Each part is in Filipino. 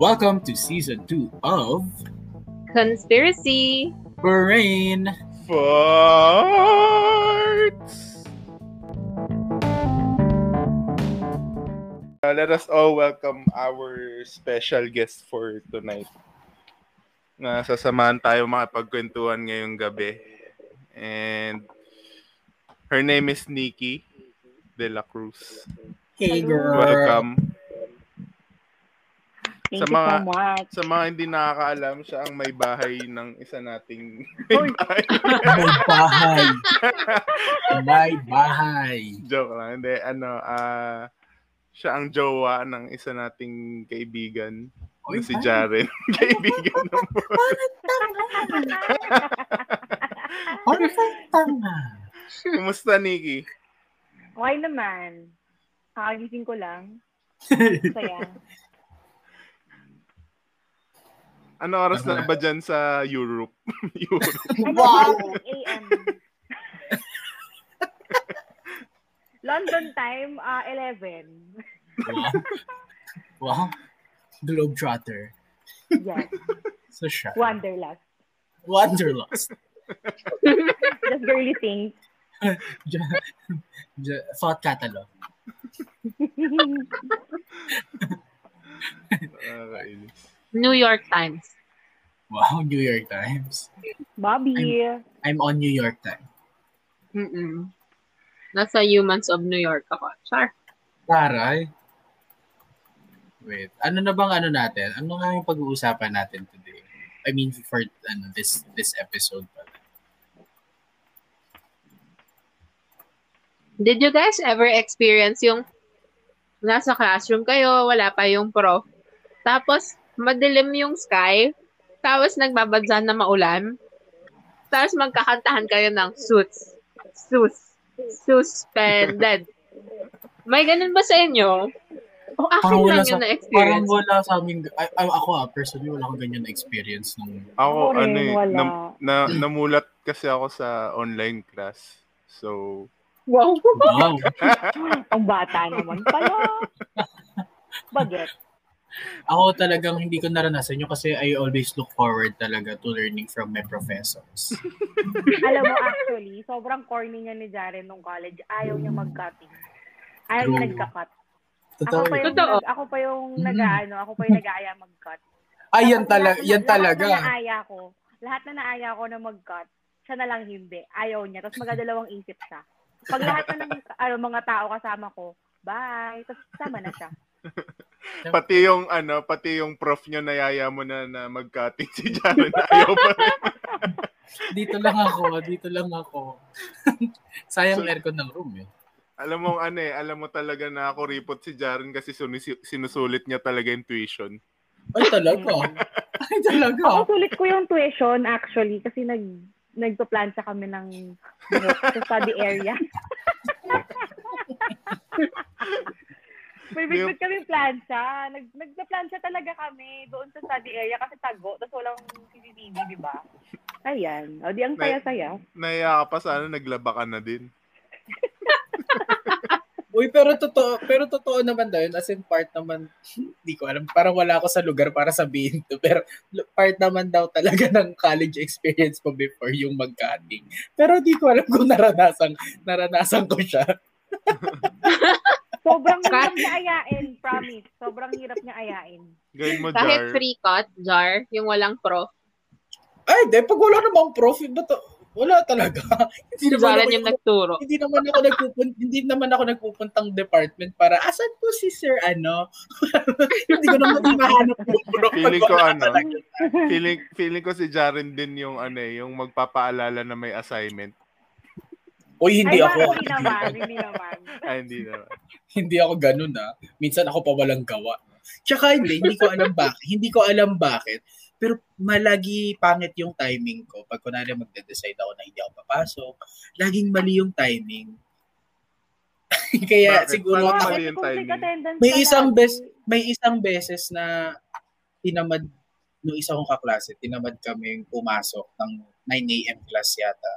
Welcome to season two of Conspiracy. Brain. Farts! Uh, let us all welcome our special guest for tonight. Na sasamahan tayo makipagkwentuhan ngayong gabi. And her name is Nikki De La Cruz. Hey girl. Welcome. Thank Sa you mga- so much. Sa mga hindi nakakaalam, siya ang may bahay ng isa nating may bahay. May bahay. May bahay. Joke lang. Hindi, ano, ah, siya ang jowa ng isa nating kaibigan. Oy, na si. Jaren. kaibigan ng Ano sa tanga? Kumusta, Nikki? Okay naman. Kakagising ko lang. Saya. Ano oras na ba dyan sa Europe? Europe. Wow. AM. London time, uh, 11. wow. Wow. Globetrotter. Yes. So siya. Wanderlust. Wanderlust. Just girly things. J- j- thought catalog. Nakakainis. New York Times. Wow, New York Times. Bobby. I'm on New York Times. Mm-mm. Nasa Humans of New York ako. Char. Taray. Wait, ano na bang ano natin? Ano nga yung pag-uusapan natin today? I mean, for ano, this this episode pala. Did you guys ever experience yung nasa classroom kayo, wala pa yung prof, tapos madilim yung sky, tapos nagbabadsa na maulan, tapos magkakantahan kayo ng suits, sus, suspended. May ganun ba sa inyo? O akin Parang lang sa- yun Parang na-experience? wala sa amin, ay, ay, ako ah, personally, wala akong ganyan na experience nung, Ako, rin, ano eh, nam- na, namulat kasi ako sa online class. So, Wow. wow, Ang bata naman pala. Baget. Ako talagang hindi ko naranasan yun kasi I always look forward talaga to learning from my professors. Alam mo, actually, sobrang corny niya ni Jaren nung college. Ayaw niya mag-cutting. Ayaw niya True. nagka-cut. Ako Totoo. pa yung, Totoo. nag, ako pa yung Mm. nag-ano, ako pa yung nag-aaya mag-cut. Ay, yan, Tapos tala- lahat- yan talaga. Lahat na naaya ko, lahat na naaya ko na mag-cut, siya na lang hindi. Ayaw niya. Tapos magdadalawang isip siya. Pag lahat na ng ano, mga tao kasama ko, bye. Tapos sama na siya. Pati yung, ano, pati yung prof nyo nayaya mo na na mag-cutting si Jaren na ayaw pa rin. Dito lang ako, dito lang ako. Sayang So- aircon ng room eh. Alam mo, ano eh, alam mo talaga na ako ripot si Jaren kasi sinusulit niya talaga yung tuition. Ay, talaga. Ay, talaga. Ako sulit ko yung tuition actually kasi nag nagpa-plancha kami ng sa study area. May bitbit kami plancha. Nag, nagpa-plancha talaga kami doon sa study area kasi tago. Tapos walang CCTV, di ba? Ayan. O di ang saya-saya. Naiya ka pa sana, naglaba ka na din. Uy, pero totoo, pero totoo naman daw yun. As in, part naman, hindi ko alam. Parang wala ako sa lugar para sabihin to. Pero part naman daw talaga ng college experience ko before yung mag-cutting. Pero di ko alam kung naranasan, naranasan ko siya. Sobrang hirap niya ayain, promise. Sobrang hirap niya ayain. Gawin mo, Kahit Jar. free cut, jar, yung walang prof. Ay, di, pag wala namang prof, ba't, wala talaga. hindi Si naman ako yung nagturo. hindi naman ako nagpupunta hindi naman ako nagpupuntang department para asan po si sir ano hindi ko naman mahanap yung prof Feeling ko, ano, talaga. feeling, feeling ko si Jaren din yung, ano eh, yung magpapaalala na may assignment. Uy, hindi Ay, ako parang hindi naman, hindi naman. Ay, hindi na. hindi ako ganun ah. Minsan ako pa walang gawa. Tsaka hindi, hindi ko alam bakit. Hindi ko alam bakit. Pero malagi pangit yung timing ko. Pag kunwari magde-decide ako na hindi ako papasok, laging mali yung timing. Kaya Bakit? siguro Bakit ako- mali yung timing? May isang bes- may isang beses na tinamad nung isa kong kaklase, tinamad kaming pumasok ng 9 a.m. class yata.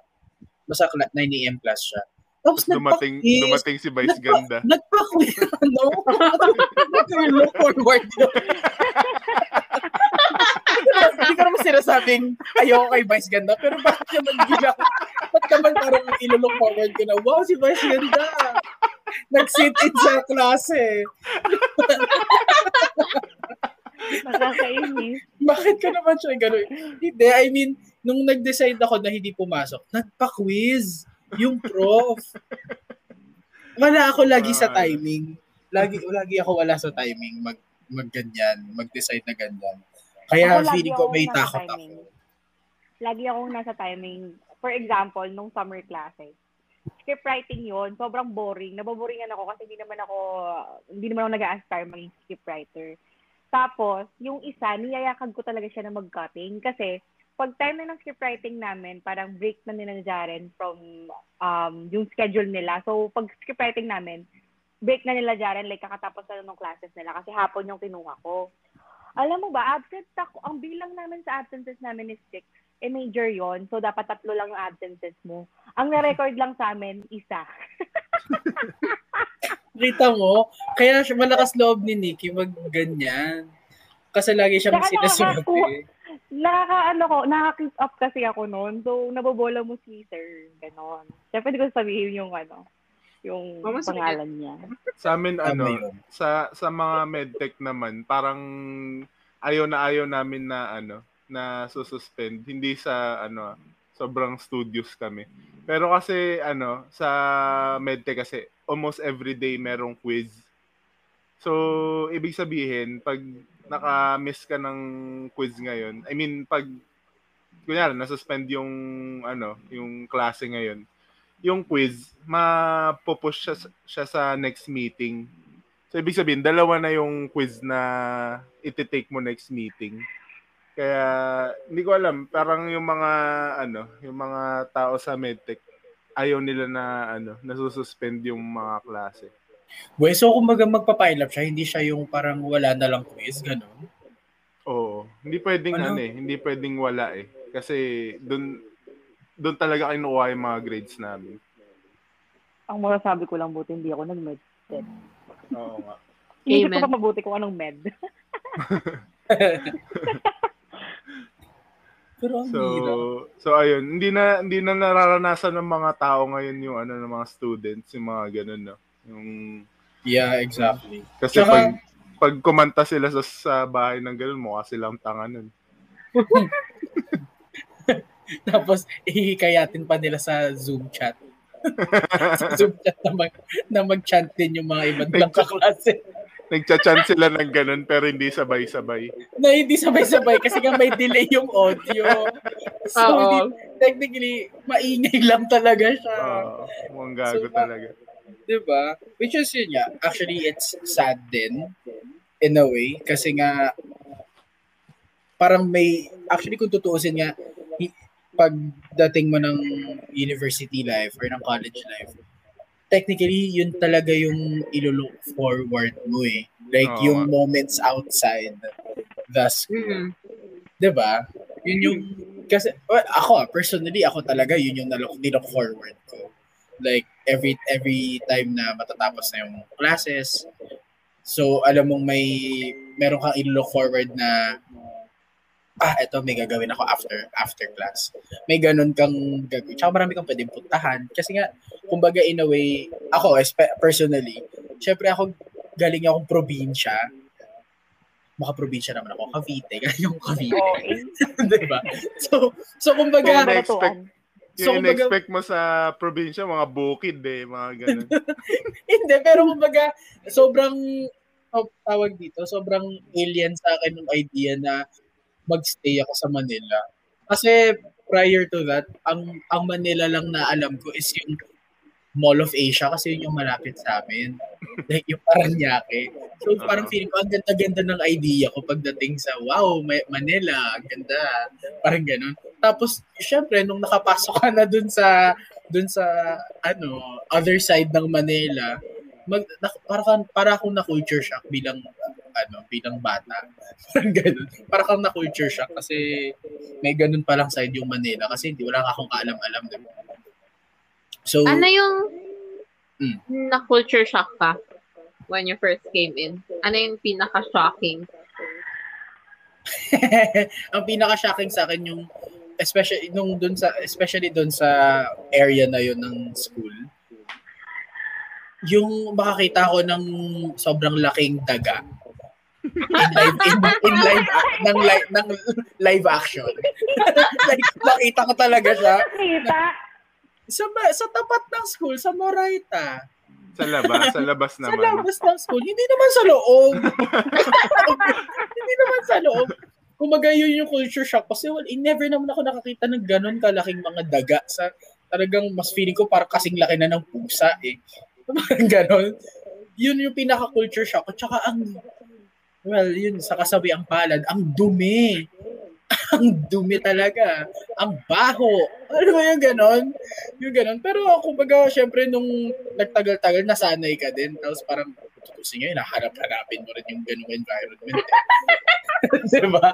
Basta kla- 9 a.m. class siya. Tapos Dumating, nagpa-quiz. dumating si Vice Nagpa- Ganda. Nagpa-quiz. Ano? Nag-look forward yun. Hindi ko naman sinasabing ayoko kay Vice ganda, pero bakit naman bilang, ba't naman parang ilulong forward ko na, wow, si Vice ganda. Nag-sit in sa klase. Nakakainis. Bakit ka naman siya gano'n? Hindi, I mean, nung nag-decide ako na hindi pumasok, nagpa-quiz yung prof. Wala ako lagi sa timing. Lagi lagi ako wala sa timing mag magganyan, mag-decide na ganyan. Kaya Ako, feeling ko may takot ako. timing. Lagi akong nasa timing. For example, nung summer classes, script writing yon sobrang boring. Naboboringan ako kasi hindi naman ako, hindi naman ako nag-aspire maging script writer. Tapos, yung isa, niyayakag ko talaga siya na mag-cutting kasi pag time na ng script writing namin, parang break na nila ni Jaren from um, yung schedule nila. So, pag script writing namin, break na nila Jaren, like kakatapos na ng classes nila kasi hapon yung kinuha ko. Alam mo ba, absent ako, ang bilang namin sa absences namin is six. Eh, major yon So, dapat tatlo lang yung absences mo. Ang na-record lang sa amin, isa. Kita mo, kaya siya malakas loob ni Nikki mag ganyan. Kasi lagi siyang Saka sinasabi. nakaka- Nakaka, ano ko, nakaka-keep up kasi ako noon. So, nabobola mo si sir. Ganon. Siyempre, hindi ko sabihin yung ano, yung Mama, sige. pangalan niya. Sa amin, ano, yun. sa sa mga medtech naman, parang ayaw na ayaw namin na ano, na sususpend. Hindi sa ano, sobrang studios kami. Pero kasi ano, sa medtech kasi almost every day merong quiz. So, ibig sabihin, pag naka-miss ka ng quiz ngayon, I mean, pag kunyari, nasuspend yung ano, yung klase ngayon, yung quiz, mapupush siya, siya sa next meeting. So, ibig sabihin, dalawa na yung quiz na iti-take mo next meeting. Kaya, hindi ko alam, parang yung mga, ano, yung mga tao sa medtech, ayaw nila na, ano, nasususpend yung mga klase. Well, so kumbaga magpa-pile up siya, hindi siya yung parang wala na lang quiz, gano'n. Oo. Hindi pwedeng Ano? ano, eh, hindi pwedeng wala eh. Kasi doon doon talaga kinukuha yung mga grades namin. Ang masasabi ko lang buti, hindi ako nag-med. Oo nga. Amen. ko pa mabuti kung anong med. Pero ang So, hirap. so ayun, hindi na hindi na nararanasan ng mga tao ngayon yung ano ng mga students, yung mga ganun, no. Yung Yeah, exactly. kasi Tsaka- pag pag kumanta sila sa, sa bahay ng ganun, mukha silang tanga nun. Tapos, ihikayatin pa nila sa Zoom chat. sa Zoom chat na, mag, na mag-chant din yung mga ibang kaklase. Nagcha-chant sila ng ganun pero hindi sabay-sabay. na hindi sabay-sabay kasi nga may delay yung audio. So, Oo. hindi, technically, maingay lang talaga siya. Oo, mukhang gago So, talaga. Diba? Which is yun nga. Actually, it's sad din in a way kasi nga parang may actually kung tutuusin nga pagdating mo ng university life or ng college life technically yun talaga yung ilolook forward mo eh. Like Oo. yung moments outside the school. Mm. 'di ba yun yung kasi well, ako ah, personally ako talaga yun yung nalook nilook forward ko. Like every every time na matatapos na yung classes. So alam mong may meron kang i-look forward na ah eto may gagawin ako after after class. May ganun kang gagawin. Tsaka marami kang pwedeng puntahan. Kasi nga kumbaga in a way ako personally syempre ako galing akong probinsya. Maka probinsya naman ako. Cavite. Galing ako Cavite. Oo, eh. diba so so kumbaga. So, Yung kumbaga- in-expect mo sa probinsya, mga bukid eh, mga ganun. Hindi, pero kumbaga, sobrang, oh, tawag dito, sobrang alien sa akin yung idea na magstay ako sa Manila. Kasi prior to that, ang ang Manila lang na alam ko is yung Mall of Asia kasi yun yung malapit sa amin. Like yung Paranaque. So parang feeling ko, ang ganda-ganda ng idea ko pagdating sa, wow, may Manila, ang ganda. Parang ganun. Tapos, syempre, nung nakapasok ka na dun sa, dun sa, ano, other side ng Manila, mag, na, para, kang, para akong na-culture shock bilang, ano, bilang bata. Parang ganun. Para kang na-culture shock kasi may ganun palang side yung Manila kasi hindi, wala akong kaalam-alam. Diba? So, Ano yung Mm. na-culture shock ka when you first came in? Ano yung pinaka-shocking? ang pinaka-shocking sa akin yung especially nung dun sa especially dun sa area na yun ng school yung makakita ko ng sobrang laking daga in live in, in live ng live ng live action like makita ko talaga siya sa sa tapat ng school sa Moraita Sa labas, sa labas sa naman. labas ng school hindi naman sa loob hindi naman sa loob Kumaga yun yung culture shock kasi well, eh, never naman ako nakakita ng ganun kalaking mga daga sa talagang mas feeling ko parang kasing laki na ng pusa eh. Parang ganun. Yun yung pinaka-culture shock. At saka ang, well, yun, sa kasabi ang palad, ang dumi. ang dumi talaga. Ang baho. Ano ba yung ganon? Yung ganon. Pero kumbaga, syempre, nung nagtagal-tagal, nasanay ka din. Tapos parang, tutusin nga, nahanap-hanapin mo rin yung ganung environment. Eh. diba?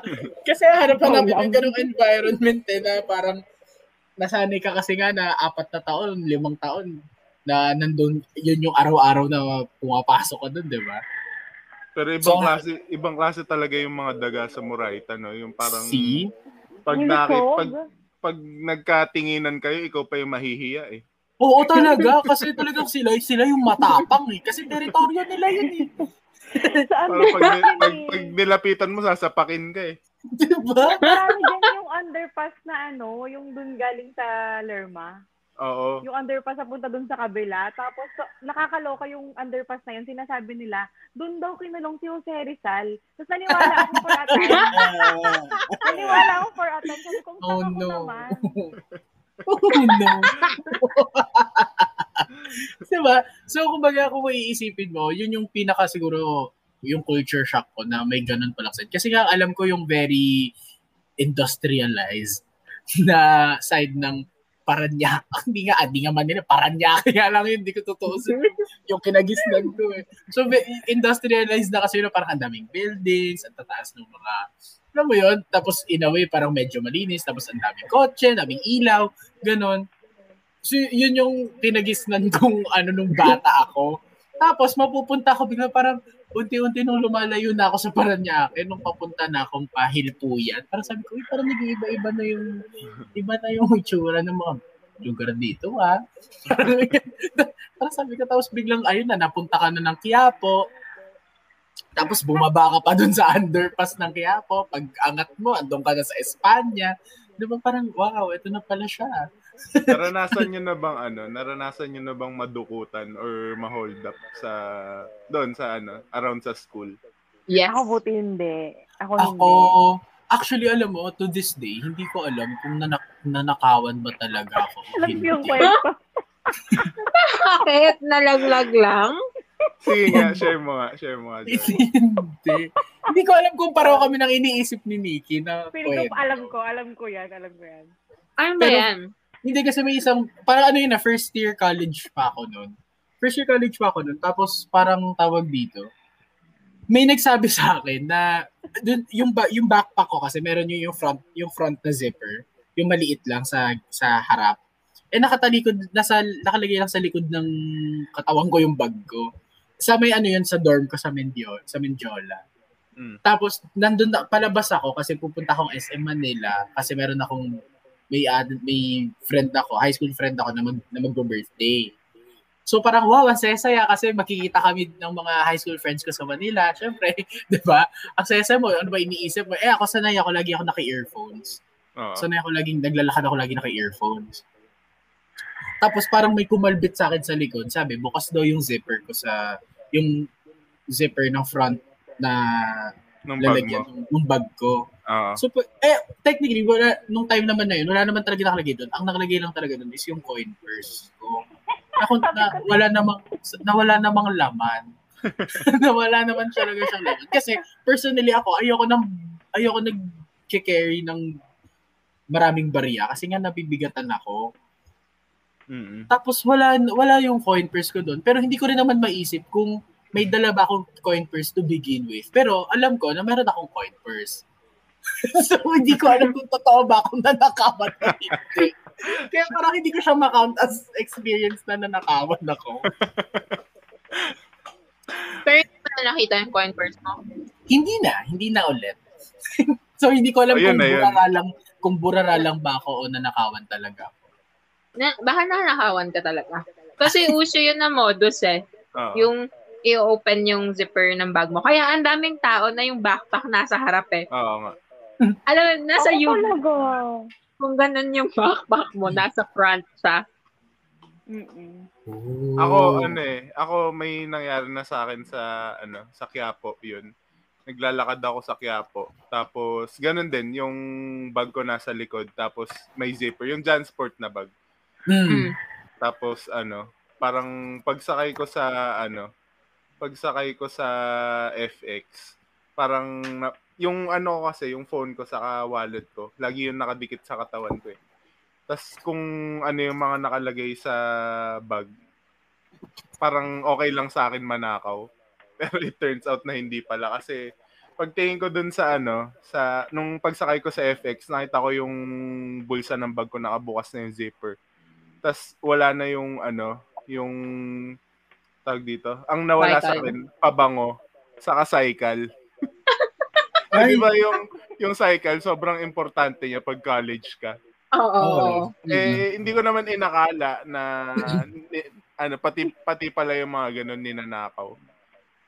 Kasi hanap-hanapin yung ganung environment eh, na parang nasanay ka kasi nga na apat na taon, limang taon, na nandun, yun yung araw-araw na pumapasok ka dun, di ba? Pero ibang So, klase, ibang klase talaga yung mga daga sa Moraita, no? Yung parang See? pag nakit, pag pag nagkatinginan kayo, ikaw pa yung mahihiya eh. Oo talaga, kasi talagang sila, sila yung matapang eh. Kasi teritoryo nila yun eh. Saan Parang pag, ba? pag, pag nilapitan mo, sasapakin ka eh. Di ba? Marami dyan yung underpass na ano, yung dun galing sa Lerma. Oo. Yung underpass na punta dun sa kabila. Tapos so, nakakaloka yung underpass na yun. Sinasabi nila, dun daw kinulong si Jose Rizal. Tapos naniwala ako for a time. naniwala ako for a time. Sabi ko, oh no. naman. oh no. diba? So, kumbaga, kung iisipin mo, yun yung pinaka siguro yung culture shock ko na may ganun palang side. Kasi nga, alam ko yung very industrialized na side ng Paranaque. Hindi nga, hindi nga Manila. Paranaque nga lang. Hindi ko totoo sa yung kinagisnan ko eh. So, industrialized na kasi yun, parang ang daming buildings, ang tataas ng mga, alam mo yun, tapos in a way, parang medyo malinis, tapos ang daming kotse, daming ilaw, ganon. So, yun yung pinagisnan kong ano nung bata ako. Tapos, mapupunta ako bigla parang unti-unti nung lumalayo na ako sa Paranaque, nung papunta na akong pahilpuyan, parang sabi ko, "Uy, parang nag-iiba-iba na yung, iba na yung itsura ng mga lugar dito, ah. parang, parang sabi ko, tapos biglang, ayun na, napunta ka na ng Quiapo, tapos bumaba ka pa dun sa underpass ng Quiapo, pag angat mo, andun ka na sa Espanya, di ba parang, wow, ito na pala siya. Naranasan nyo na bang ano, naranasan nyo na bang madukutan or ma-hold up sa, doon sa ano, around sa school? Yes. Ako buti hindi. Ako, Ako, hindi. actually, alam mo, to this day, hindi ko alam kung nanak- nanakawan ba talaga ako. Alam ko yung kwento. Bakit? Nalaglag lang? Sige nga, share mo nga, share mo nga. Hindi. Hindi ko alam kung pareho kami nang iniisip ni Nikki na pwede. ko, alam ko, alam ko yan, alam ko yan. Ano ba Pero- yan? Hindi kasi may isang, parang ano yun na, first year college pa ako noon. First year college pa ako noon. Tapos parang tawag dito, may nagsabi sa akin na dun, yung, ba, yung backpack ko kasi meron yung, yung front yung front na zipper, yung maliit lang sa sa harap. Eh nakatalikod, nasa, nakalagay lang sa likod ng katawan ko yung bag ko. Sa may ano yun, sa dorm ko sa Mendio, sa Mendiola. Mm. Tapos, nandun na, palabas ako kasi pupunta akong SM Manila kasi meron akong may ad, may friend ako, high school friend ako na, mag, na mag-birthday. So parang wow, ang saya-saya kasi makikita kami ng mga high school friends ko sa Manila. Syempre, 'di ba? Ang saya-saya mo, ano ba iniisip mo? Eh ako sanay ako lagi ako naka-earphones. Oo. Sanay ako laging naglalakad ako lagi naka-earphones. Tapos parang may kumalbit sa akin sa likod. Sabi, bukas daw yung zipper ko sa yung zipper ng front na bag mo. lalagyan ng, ng bag ko. So, eh, technically, wala, nung time naman na yun, wala naman talaga nakalagay doon. Ang nakalagay lang talaga doon is yung coin purse ko. Ako, na, wala namang, na wala namang laman. na wala naman talaga siyang laman. Kasi, personally ako, ayoko nang, ayoko nag-carry ng maraming barya kasi nga nabibigatan ako. Mm-mm. Tapos wala wala yung coin purse ko doon. Pero hindi ko rin naman maisip kung may dala ba akong coin purse to begin with. Pero alam ko na meron akong coin purse. so hindi ko alam kung totoo ba akong nanakawan o hindi. Kaya parang hindi ko siya ma-count as experience na nanakawan ako. Pero na nakita yung coin purse mo. Hindi na, hindi na ulit. So hindi ko alam Ayun kung na yun. burara lang kung burara lang ba ako o nanakawan talaga. Na, baka nanakawan ka talaga. Kasi uso yun na modus eh. Oo. Yung i-open yung zipper ng bag mo. Kaya ang daming tao na yung backpack nasa harap eh. Oo nga. Alam mo, nasa Ako YouTube, talaga. kung ganun yung backpack mo, nasa front siya. Mm-mm. Ako ano eh, ako may nangyari na sa akin sa ano, sa Quiapo 'yun. Naglalakad ako sa Quiapo. Tapos ganun din yung bag ko nasa likod tapos may zipper, yung Jansport na bag. Hmm. Mm. Tapos ano, parang pagsakay ko sa ano, pagsakay ko sa FX, parang na- yung ano kasi, yung phone ko sa wallet ko, lagi yung nakadikit sa katawan ko eh. Tapos kung ano yung mga nakalagay sa bag, parang okay lang sa akin manakaw. Pero it turns out na hindi pala kasi pagtingin ko dun sa ano, sa nung pagsakay ko sa FX, nakita ko yung bulsa ng bag ko nakabukas na yung zipper. Tapos wala na yung ano, yung tawag dito. Ang nawala sa Cycle. akin, pabango, saka cycle. Ay. Di ba yung yung cycle sobrang importante niya pag college ka. Oo. Okay. Eh hindi ko naman inakala na ano pati pati pala yung mga ganun ninanakaw.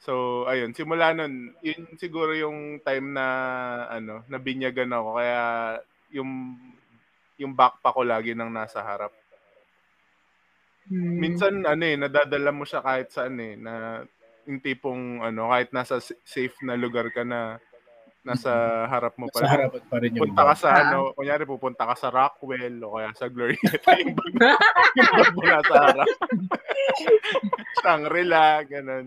So ayun, simula nun, yun siguro yung time na ano, nabinyagan ako kaya yung yung backpack ko lagi nang nasa harap. Hmm. Minsan ano eh, nadadala mo siya kahit saan eh, na yung tipong ano, kahit nasa safe na lugar ka na nasa harap mo pa. Sa harapan pa rin yung Punta ka sa Ah. ano, kunyari pupunta ka sa Rockwell o kaya sa Glorieta, yung bag, yung bag mo nasa harap. Shangri-La, ganun.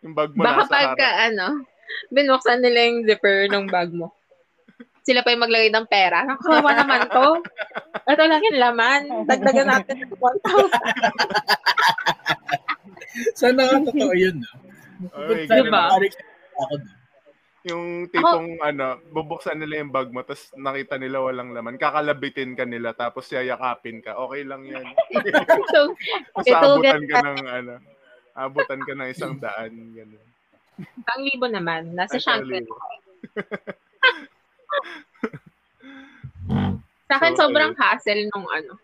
Yung bag mo Baka nasa pagka, harap. ano, binuksan nila yung zipper ng bag mo. Sila pa yung maglagay ng pera. Nakawa naman to. Ito lang yung laman. Dagdagan natin ng 1,000. Sana nga totoo yun. No? Ganun. Diba? ako. Yung tipong ano, bubuksan nila yung bag mo, tapos nakita nila walang laman, kakalabitin ka nila, tapos yayakapin ka. Okay lang yan. so, abutan ka ng ano, abutan ka ng isang daan. Ganun. ang libo naman. Nasa libo. Sa akin, So, sobrang hassle nung ano,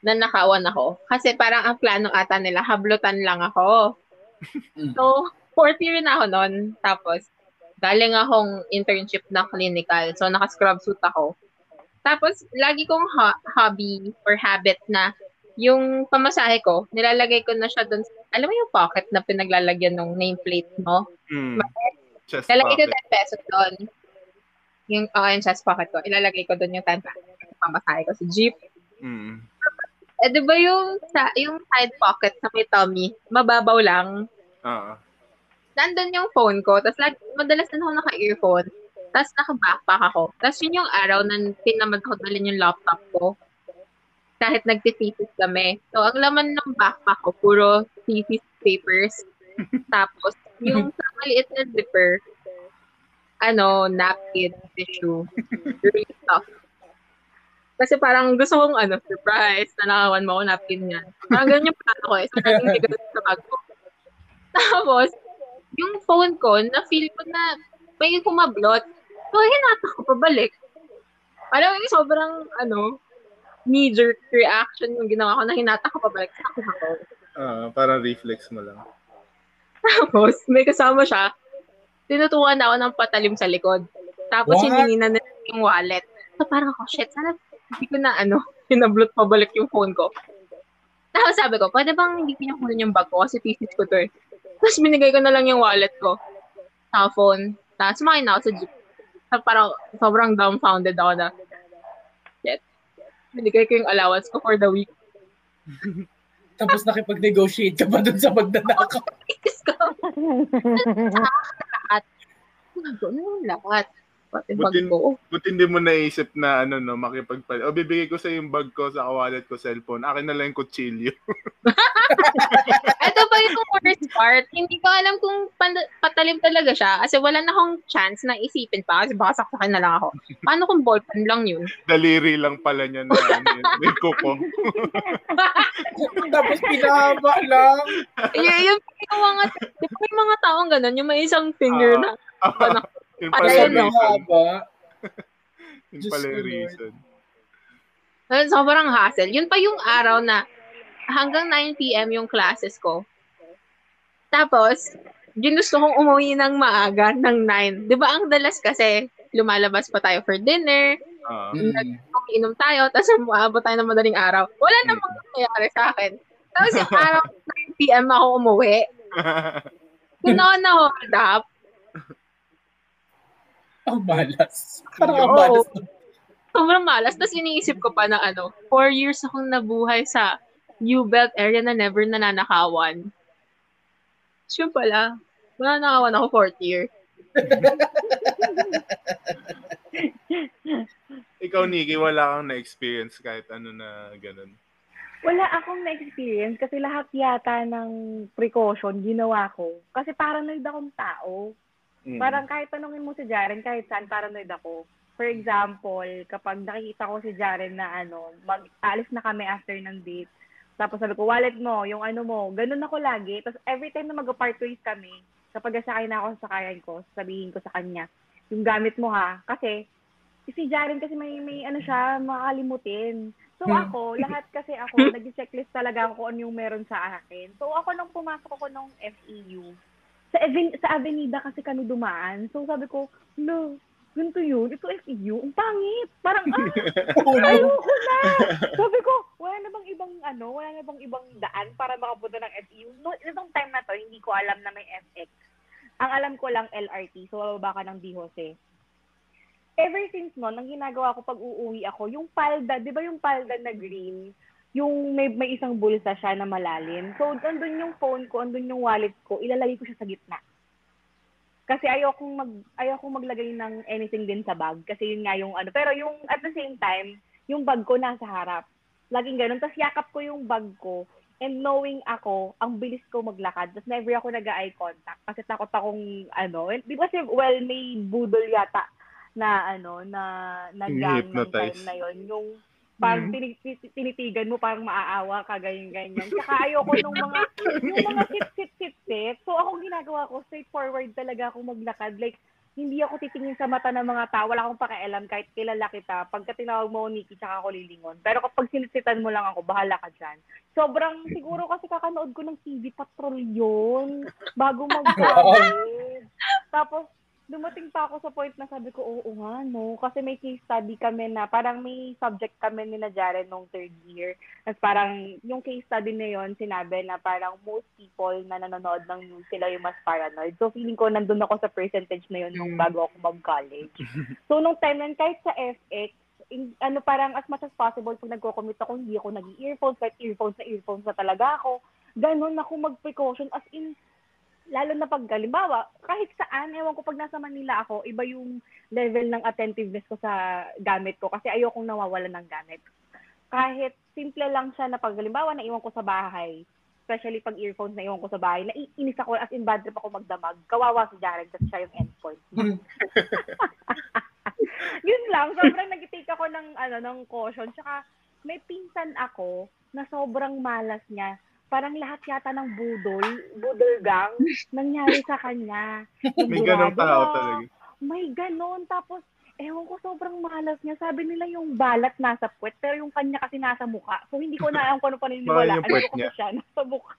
na nakawan ako. Kasi parang ang plano ata nila, hablutan lang ako. So, fourth year na ako noon. Tapos, galing akong internship na clinical. So, naka-scrub suit ako. Tapos, lagi kong ho- hobby or habit na yung pamasahe ko, nilalagay ko na siya doon. Alam mo yung pocket na pinaglalagyan ng nameplate mo? Mm. Chest Ilalagay ko pocket. 10 pesos doon. Yung, oh, yung chest pocket ko. Ilalagay ko doon yung 10 pesos. Pamasahe ko sa jeep. Mm. Eh, di ba yung, sa, yung side pocket sa may tummy, mababaw lang. Oo. Nandun yung phone ko. Tapos, lag, madalas na ako naka-earphone. Tapos, naka-backpack ako. Tapos, yun yung araw na pinamad ko dalhin yung laptop ko. Kahit nagtithesis kami. So, ang laman ng backpack ko, puro thesis papers. Tapos, yung sa maliit na zipper, ano, napkin, tissue, really stuff. Kasi parang gusto kong, ano, surprise, na nakawan mo ako napkin yan. Parang ganyan yung plano ko eh. So, bigat sa bag ko. Tapos, yung phone ko, na-feel ko na may kumablot. So, hinata ko pabalik. Alam mo, yung sobrang, ano, knee-jerk reaction yung ginawa ko na hinata ko pabalik sa akin ako. Ah, parang reflex mo lang. Tapos, may kasama siya. Tinutukan na ako ng patalim sa likod. Tapos, What? hiningi na nila yung wallet. So, parang ako, shit, sana hindi ko na, ano, hinablot pabalik yung phone ko. Tapos sabi ko, pwede bang hindi ko yung bag ko kasi thesis ko to eh. Tapos binigay ko na lang yung wallet ko. Sa phone. Tapos sumakay na ako sa jeep. Tapos parang sobrang dumbfounded ako na, shit. Binigay ko yung allowance ko for the week. Tapos nakipag-negotiate ka pa dun sa magdadakaw. Itis ko. lahat. Ano yung lahat? Pati bag Butin- ko. Buti hindi mo naisip na ano no, makipagpalit. O bibigay ko sa yung bag ko sa wallet ko, cellphone. Akin na lang yung kutsilyo. Ito pa yung worst part. Hindi ko alam kung pan- patalim talaga siya. Kasi wala na akong chance na isipin pa. Kasi baka saksakin na lang ako. Paano kung ballpen lang yun? Daliri lang pala niya na ano, yun, may kuko. Tapos pinahaba lang. Y- yung, yung mga, ba yung mga taong ganun, yung may isang finger na, Ah, yung Patay pala yung reason. Yun pala yung reason. Well, Sobrang hassle. Yun pa yung araw na hanggang 9pm yung classes ko. Tapos, ginusto kong umuwi ng maaga ng 9. Di ba ang dalas kasi, lumalabas pa tayo for dinner, Ah. Mm. inom tayo, tapos umaabot tayo ng madaling araw. Wala namang nangyayari sa akin. Tapos yung araw 9pm ako umuwi. Doon ako na hold up. Ang malas. Parang ang malas. Sobrang malas. Tapos iniisip ko pa na ano, four years akong nabuhay sa U-Belt area na never nananakawan. So yun pala, nananakawan ako fourth year. Ikaw, Nikki, wala kang na-experience kahit ano na ganun. Wala akong na-experience kasi lahat yata ng precaution ginawa ko. Kasi paranoid akong tao. Mm. Parang kahit tanungin mo si Jaren, kahit saan, paranoid ako. For example, kapag nakikita ko si Jaren na ano, mag-alis na kami after ng date, tapos sabi ko, wallet mo, yung ano mo, ganun ako lagi. Tapos every time na mag-part ways kami, kapag sakay na ako sa sakayan ko, sabihin ko sa kanya, yung gamit mo ha, kasi si Jaren kasi may, may ano siya, makakalimutin. So Hmm. ako, lahat kasi ako, nag-checklist talaga ako kung ano yung meron sa akin. So ako nung pumasok ako nung FEU, sa, Aven- sa Avenida kasi kami dumaan. So sabi ko, no, ganito yun. Ito FEU. Ang pangit. Parang, ah, ayoko na. Sabi ko, wala na bang ibang ano, wala na bang ibang daan para makapunta ng FEU? No, itong time na to, hindi ko alam na may FX. Ang alam ko lang LRT. So, bababa ka ng D. Jose. Ever since noon, ang ginagawa ko pag uuwi ako, yung palda, di ba yung palda na green, yung may, may isang bulsa siya na malalim. So, andun yung phone ko, andun yung wallet ko, ilalagay ko siya sa gitna. Kasi ayokong mag ayokong maglagay ng anything din sa bag. Kasi yun nga yung ano. Pero yung at the same time yung bag ko nasa harap. Laging ganun. Tapos yakap ko yung bag ko. And knowing ako ang bilis ko maglakad. Tapos never ako nag-eye contact. Kasi takot akong ano kasi well may budol yata na ano na nag-gang ng time na yon yung parang ti- tinitigan mo parang maaawa ka ganyan ganyan saka ayoko nung mga yung mga sit sit sit sit so ako ginagawa ko straightforward talaga ako maglakad. Like hindi ako titingin sa mata ng mga tao. Wala akong pakialam kahit kilala kita. Pagka tinawag mo Nikki tsaka ako lilingon. Pero kapag sinisitan mo lang ako bahala ka dyan. Sobrang siguro kasi kakanood ko ng TV Patrol yun. Bago mag tapos dumating pa ako sa point na sabi ko, oo nga, no. Kasi may case study kami na, parang may subject kami ni na Jaren nung third year. Tapos parang, yung case study na yon sinabi na parang most people na nanonood ng news, sila yung mas paranoid. So feeling ko, nandun ako sa percentage na yun nung Mm. bago ako mag-college. so nung time na kahit sa FX, in, ano parang as much as possible pag nagko-commute ako, hindi ako nag-earphones, kahit earphones na earphones na talaga ako. Ganon ako mag-precaution as in, lalo na pag halimbawa, kahit saan, ewan ko pag nasa Manila ako, iba yung level ng attentiveness ko sa gamit ko kasi ayokong nawawala ng gamit. Kahit simple lang siya na pag halimbawa naiwan ko sa bahay, especially pag earphones na iwan ko sa bahay, naiinis ako as in bad trip ako magdamag. Kawawa si Jared kasi siya yung endpoint. Yun lang, sobrang nag-take ako ng ano ng caution. Tsaka may pinsan ako na sobrang malas niya parang lahat yata ng budol, budol gang, nangyari sa kanya. Yung May ganong tao talaga. May ganon. Tapos, ewan ko, sobrang malas niya. Sabi nila yung balat nasa puwet, pero yung kanya kasi nasa mukha. So, hindi ko na alam kung ano Baka paniniwala. yung Ano ko kasi siya nasa mukha.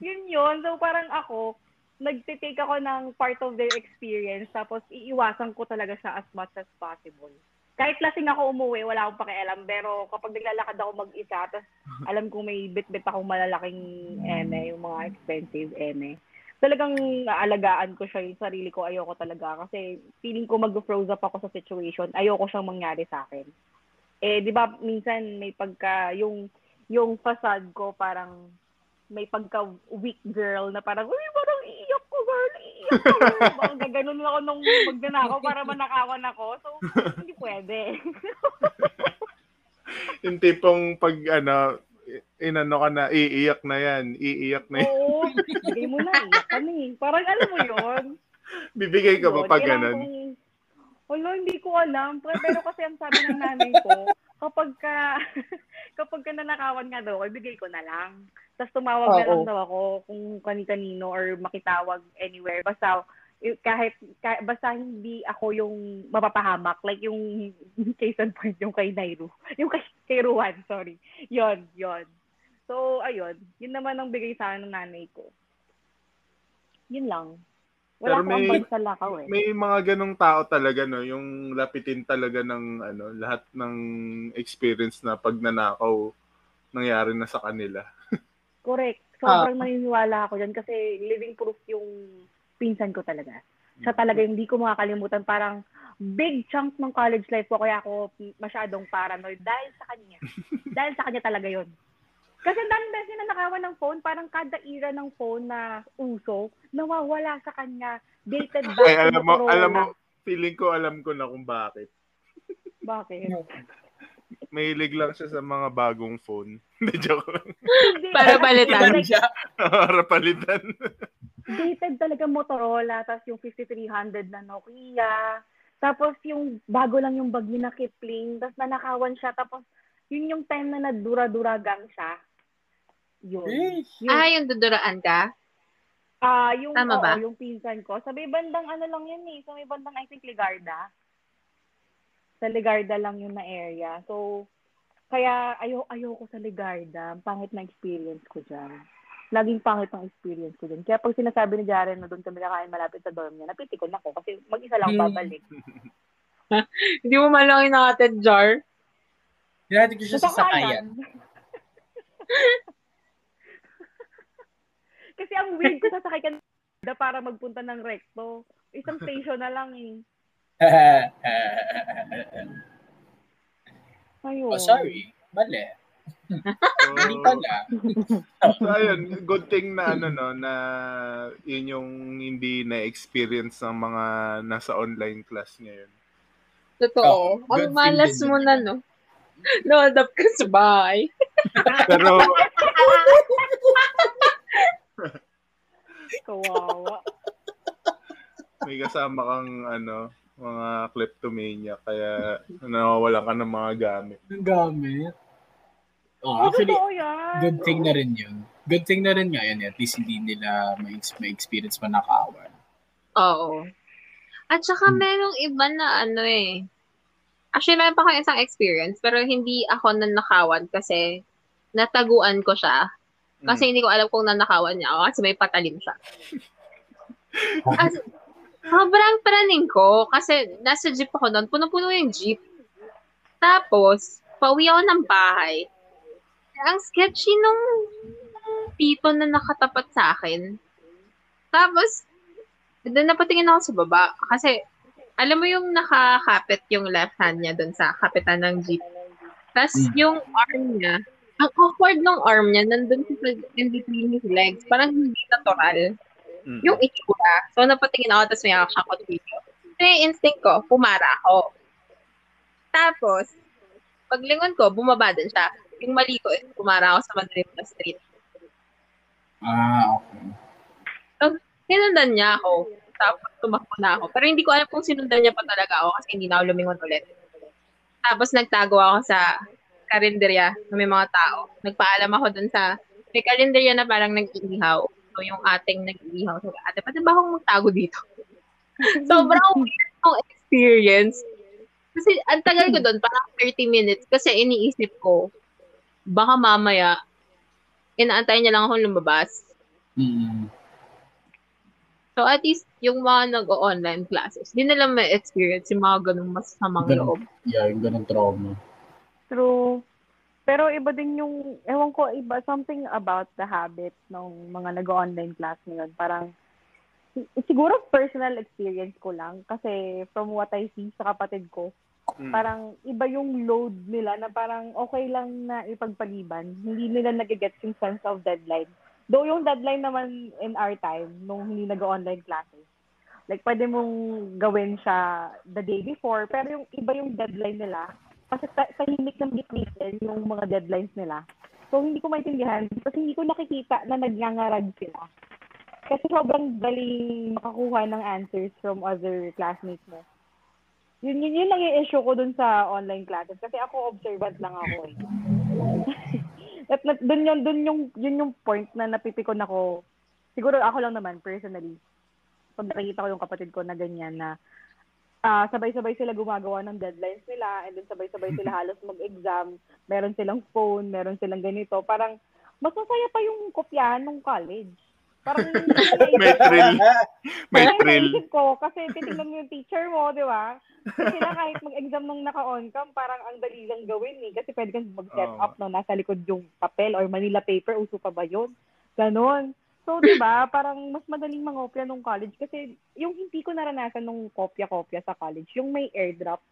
yun yun. So, parang ako, nagtitake ako ng part of their experience, tapos iiwasan ko talaga siya as much as possible. Kahit lasing ako umuwi, wala akong pakialam. Pero kapag naglalakad ako mag-isa, tapos alam ko may bit-bit akong malalaking eme, yung mga expensive eme. Talagang aalagaan ko siya yung sarili ko. Ayoko talaga. Kasi feeling ko mag-froze up ako sa situation. Ayoko siyang mangyari sa akin. Eh, di ba, minsan may pagka, yung, yung facade ko parang may pagka weak girl na parang, uy, parang iiyak ko, girl, iiyak ko, girl. Parang gaganon ako nung magdanakaw para manakawan ako. So, hindi pwede. Yung tipong pag ano, inano ka na, iiyak na yan, iiyak na yan. Oo, bigay mo na, iyak kami. Parang alam mo yon Bibigay ka ba pag ganun? kong- Wala, hindi ko alam. Pero pero kasi ang sabi ng nanay ko, kapag ka, kapag ka nanakawan nga daw, ibigay ko na lang. Tapos tumawag na lang daw ako kung kani-kanino or makitawag anywhere. Basta i- kahit, kahit basta hindi ako yung mapapahamak. Like yung case in point yung kay Nairu. Yung kay, kay Ruan sorry. Yon yon so ayun. Yun naman ang bigay sa akin ng nanay ko. Yun lang wala Pero may- sa lakaw eh. May mga ganong tao talaga, no? Yung lapitin talaga ng, ano, lahat ng experience na pagnanakaw nangyari na sa kanila. correct. Sobrang naniniwala ako dyan kasi living proof yung pinsan ko talaga. Siya talaga yung hindi ko makakalimutan. Parang big chunk ng college life ko kaya ako masyadong paranoid dahil sa kanya. Dahil sa kanya talaga yon kasi ang daming beses na nakawan ng phone, parang kada era ng phone na uso, nawawala sa kanya. Dated back Ay, to alam mo, Motorola. alam mo, feeling ko alam ko na kung bakit. Bakit? Mahilig lang siya sa mga bagong phone. Hindi, joke lang. Para. Iba siya. Para palitan. Dated talaga Motorola, tapos yung 5300 na Nokia. Tapos yung bago lang yung bag ni na Kipling, tapos nanakawan siya, tapos yun yung time na nadura-duragang siya. Yun. Eh, Yun. Ah, yung duduraan ka? Ah, yung Tama oo, ba? yung pinsan ko. Sa may bandang ano lang yun eh. Sa may bandang I think Ligarda. Sa Ligarda lang yun na area. So, kaya ayo ayoko sa Ligarda. Ang pangit na experience ko dyan. Laging pangit ang experience ko dyan. Kaya pag sinasabi ni Jaren na doon kami nakain malapit sa dorm niya, napitikon ako kasi mag-isa lang Hmm. babalik. Hindi mo man lang inakatid jar. Hinatid ko siya sa sakayan. kasi ang weird ko sasakay ka na para magpunta ng recto. Isang station na lang eh. Ayun. oh, sorry. Mali. Hindi So, pala. so, ayun, good thing na ano no na yun yung hindi na-experience ng mga nasa online class ngayon. Totoo. Oh, Ang malas mo na, no? No-adapt ka sa bahay. Pero Kawawa. may kasama kang ano, mga kleptomania kaya nawawalan ka ng mga gamit. Ang gamit. Oh, Ay, actually, totoo yan. good thing na rin yun. Good thing na rin nga yun. At least hindi nila may, may experience pa nakawan. Oo. At saka Hmm. merong iba na ano eh. Actually, meron pa akong isang experience, pero hindi ako nanakawan kasi nataguan ko siya. Kasi hindi ko alam kung nanakawan niya ako kasi may patalim siya. As, sobrang praning ko kasi nasa jeep ako noon. Puno-puno yung jeep. Tapos, pauwi ako ng bahay. Ang sketchy nung people na nakatapat sa akin. Tapos, doon napatingin ako sa baba. Kasi, alam mo yung nakakapit yung left hand niya doon sa kapitan ng jeep. Tapos, Mm. yung arm niya, ang awkward ng arm niya, nandun sa in between his legs. Parang hindi natural Mm. yung itsura. So, napatingin ako, tapos may ako siyang video. So, yung instinct ko, pumara ako. Tapos, paglingon ko, bumaba din siya. Yung mali ko, is pumara ako sa madilim na street. Ah, okay. Sinundan niya ako. Tapos, tumakbo na ako. Pero hindi ko alam kung sinundan niya pa talaga ako kasi hindi na ako lumingon ulit. Tapos, nagtago ako sa karinderya na may mga tao. Nagpaalam ako dun sa, may karinderya na parang nag-iihaw. So, yung ating nag-iihaw. So, ate, pati ba akong magtago dito? Sobrang weird ng experience. Kasi ang tagal ko doon, parang 30 minutes. Kasi iniisip ko, baka mamaya, inaantay niya lang akong lumabas. Mm. So at least, yung mga nag-online classes, di nila may experience yung mga ganung masamang Ganun. loob. Yeah, yung ganun trauma. True. Pero iba din yung, ewan ko, iba, something about the habit ng mga nag-online class ngayon. Parang, si- siguro personal experience ko lang. Kasi from what I see sa kapatid ko, Mm. parang iba yung load nila na parang okay lang na ipagpaliban. Hindi nila nag-get yung sense of deadline. Though yung deadline naman in our time, nung hindi nag-online classes, like pwede mong gawin siya the day before, pero yung iba yung deadline nila, kasi ta- tahimik ng bitwitin yung mga deadlines nila. So, hindi ko maintindihan kasi hindi ko nakikita na nagngangarag sila. Kasi sobrang daling makakuha ng answers from other classmates mo. Yun, yun, yun lang yung issue ko dun sa online classes. Kasi ako observant lang ako eh. At na, dun yung, dun yung, yun yung point na napipikon ako. Siguro ako lang naman, personally. pag nakikita ko yung kapatid ko na ganyan na ah, sabay-sabay sila gumagawa ng deadlines nila and then sabay-sabay sila halos mag-exam. Meron silang phone, meron silang ganito. Parang mas masaya pa yung kopyahan nung college. Parang May thrill. May thrill. ko, kasi titignan mo yung teacher mo, di ba? Kasi sila kahit mag-exam nung naka-on cam, parang ang dali lang gawin eh. Kasi pwede kang mag-set Oo. up no, nasa likod yung papel or Manila paper, uso pa ba yun? Ganon. So, di ba, parang mas madaling mangopya nung college kasi yung hindi ko naranasan nung kopya-kopya sa college, yung may airdrop,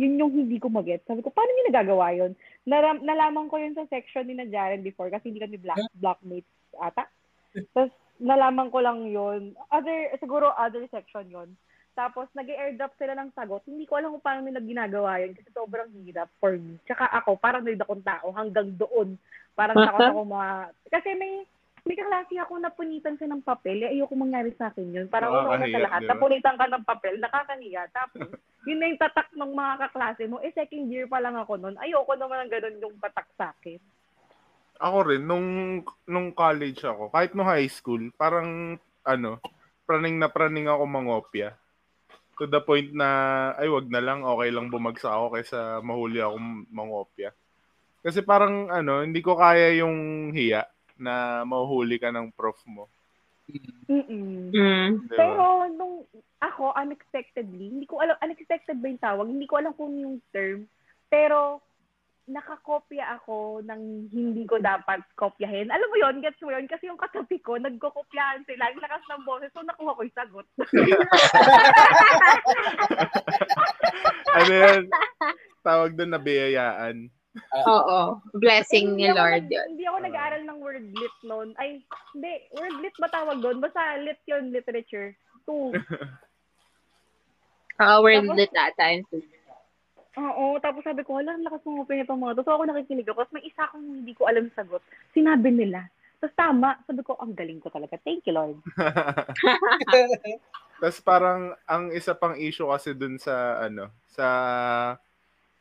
yun yung hindi ko mag-get. Sabi ko, paano niyo nagagawa yun? Naram- nalaman ko yun sa section ni na Jaren before kasi hindi kami black, blockmates ata. Tapos, nalaman ko lang yun. Other, siguro other section yun. Tapos, nag airdrop sila ng sagot. Hindi ko alam kung paano nila ginagawa yun kasi sobrang hirap for me. Tsaka ako, parang nalid akong tao hanggang doon. Parang takot ako mga... Kasi may may kaklase ako na punitan siya ng papel. Eh, ayoko mangyari sa akin yun. Parang una una sa lahat, di ba? napunitan ka ng papel, nakakahiya. Tapos, yun na yung tatak ng mga kaklase mo. Eh, second year pa lang ako noon. Ayoko naman ng ganun yung patak sa akin. Ako rin, nung, nung college ako, kahit nung high school, parang, ano, praning na praning ako mangopya. To the point na, ay, wag na lang, okay lang bumagsak ako kaysa mahuli ako mangopya. Kasi parang, ano, hindi ko kaya yung hiya na mahuhuli ka ng prof mo. Mm-mm. Mm. Di ba? Pero nung ako, unexpectedly, hindi ko alam, unexpected ba yung tawag? Hindi ko alam kung yung term. Pero, nakakopya ako ng hindi ko dapat kopyahin. Alam mo yon gets mo yun? Kasi yung katabi ko, nagkokopyahan sila. Ang lakas ng boses, so nakuha ko yung sagot. ano yan? Tawag doon na biyayaan. Oo. Blessing ni ako Lord nag- yun. Hindi ako nag-aaral ng word lit noon. Ay, hindi. Word lit ba tawag doon? Basta lit yun, literature. Two. Oo, we're Tapos- lit that time. Oo, tapos sabi ko, wala, ang lakas ng open itong mga to. So ako nakikinig ako. Tapos may isa akong hindi ko alam sagot. Sinabi nila. Tapos tama. Sabi ko, ang galing ko talaga. Thank you, Lord. Tapos parang ang isa pang issue kasi dun sa ano, sa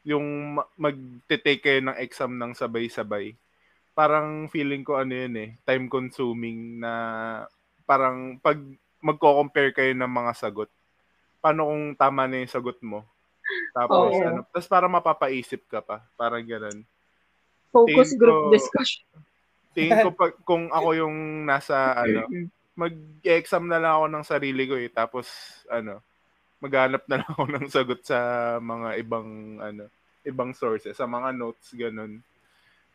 yung ma- magte-take kayo ng exam ng sabay-sabay. Parang feeling ko ano yun eh, time consuming na parang pag magko-compare kayo ng mga sagot. Paano kung tama na yung sagot mo? Tapos Oo. ano, tapos para mapapaisip ka pa, parang ganun. Focus Tingin group ko- discussion. Tingin ko pag kung ako yung nasa ano, mag-exam na lang ako ng sarili ko eh. Tapos, ano, maghanap na lang ako ng sagot sa mga ibang, ano, ibang sources, sa mga notes, ganun.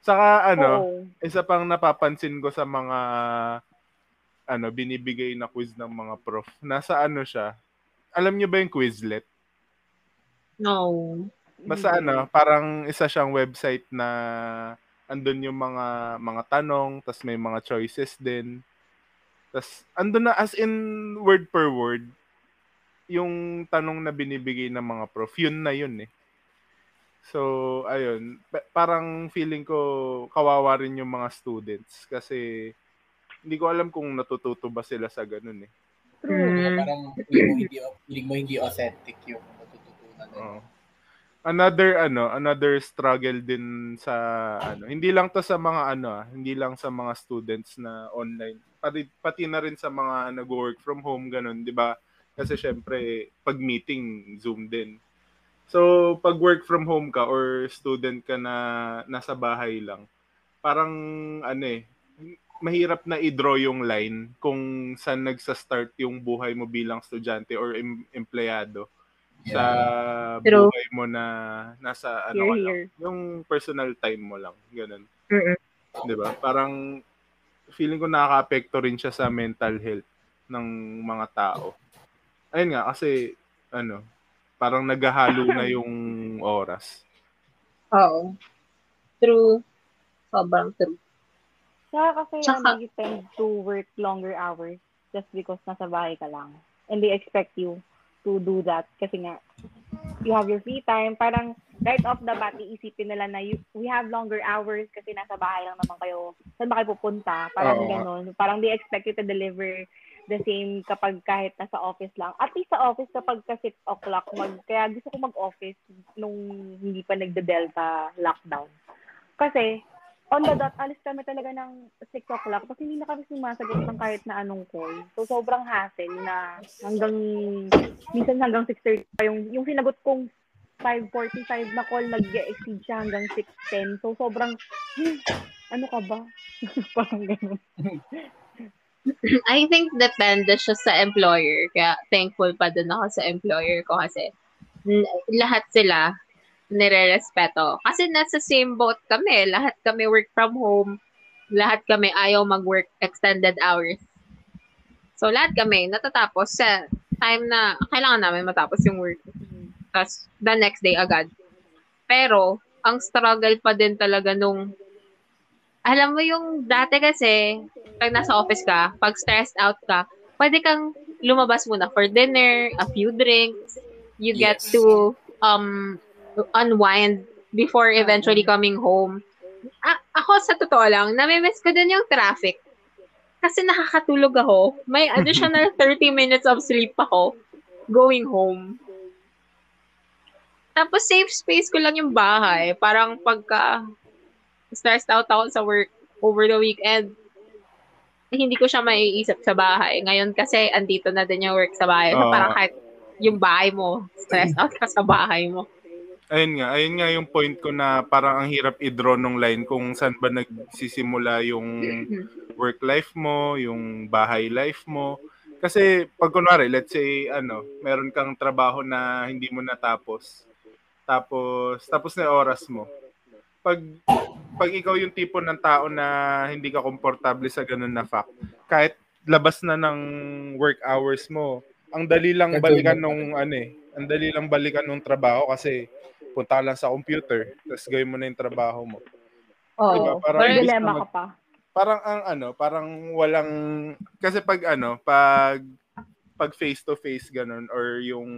Saka, ano, Oo. isa pang napapansin ko sa mga, ano, binibigay na quiz ng mga prof. Nasa ano siya, alam niyo ba yung Quizlet? No. Basta ano, parang isa siyang website na andun yung mga mga tanong, tas may mga choices din. Tas andun na as in word per word yung tanong na binibigay ng mga prof. Yun na yun eh. So, ayun. Pa- Parang feeling ko kawawa rin yung mga students kasi hindi ko alam kung natututo ba sila sa ganun eh. Mm. Parang feeling mo hindi, feeling mo hindi authentic yung natututunan. nila. Oo. Another ano, another struggle din sa ano, hindi lang to sa mga ano, ah, hindi lang sa mga students na online. Pati, pati na rin sa mga nag-work from home ganun, 'di ba? Kasi syempre pag meeting Zoom din. So, pag work from home ka or student ka na nasa bahay lang, parang ano eh, mahirap na i-draw yung line kung saan nagsa-start yung buhay mo bilang estudyante or em- empleyado sa True. buhay mo na nasa ano Here, ka lang, here. yung personal time mo lang, ganun. Mm-mm. 'Di ba? Parang feeling ko nakaka-apekto rin siya sa mental health ng mga tao. Ayun nga kasi ano, parang naghahalo na yung oras. Oo. True. Sobrang true. Saka kasi ano, you tend to work longer hours just because nasa bahay ka lang. And they expect you to do that kasi nga you have your free time. Parang right off the bat, iisipin nila na you, we have longer hours kasi nasa bahay lang naman kayo. Saan ba kayo pupunta? Parang Oo. ganun. Parang they expect you to deliver the same kapag kahit nasa office lang. At least sa office kapag ka 6 o'clock, mag, kaya gusto ko mag-office nung hindi pa nagde-delta lockdown. Kasi on the dot, alis kami talaga ng 6 o'clock kasi hindi na kami sumasagot ng kahit na anong call. So, sobrang hassle na hanggang, minsan hanggang 6.30 pa yung, yung sinagot kong 5.45 na call, nag-exceed siya hanggang 6.10. So, sobrang, hmm, ano ka ba? Parang ganun. I think depende siya sa employer. Kaya thankful pa din ako sa employer ko kasi lahat sila nire-respeto. Kasi nasa same boat kami. Lahat kami work from home. Lahat kami ayaw mag-work extended hours. So, lahat kami natatapos sa time na kailangan namin matapos yung work. Tapos, the next day agad. Pero, ang struggle pa din talaga nung alam mo yung dati kasi, pag nasa office ka, pag stressed out ka, pwede kang lumabas muna for dinner, a few drinks. You get Yes. to um unwind before eventually coming home. A- ako sa totoo lang, namimiss ko din yung traffic. Kasi nakakatulog ako. May additional 30 minutes of sleep ako going home. Tapos safe space ko lang yung bahay. Parang pagka stressed out ako sa work over the weekend, hindi ko siya maiisip sa bahay. Ngayon kasi andito na din yung work sa bahay. So Oo. parang kahit yung bahay mo, stressed out ka sa bahay mo. Ayun nga, ayun nga yung point ko na parang ang hirap i-draw nung line kung saan ba nagsisimula yung work life mo, yung bahay life mo. Kasi pag kunwari, let's say, ano, meron kang trabaho na hindi mo natapos. Tapos, tapos na oras mo. Pag, pag ikaw yung tipo ng tao na hindi ka komportable sa ganun na fact, kahit labas na ng work hours mo, ang dali lang balikan nung ano eh, ang dali lang balikan nung trabaho kasi punta lang sa computer, tapos gawin mo na yung trabaho mo. Oo. Diba? Parang na ka pa. parang ang ano, parang walang kasi pag ano, pag pag face to face ganun or yung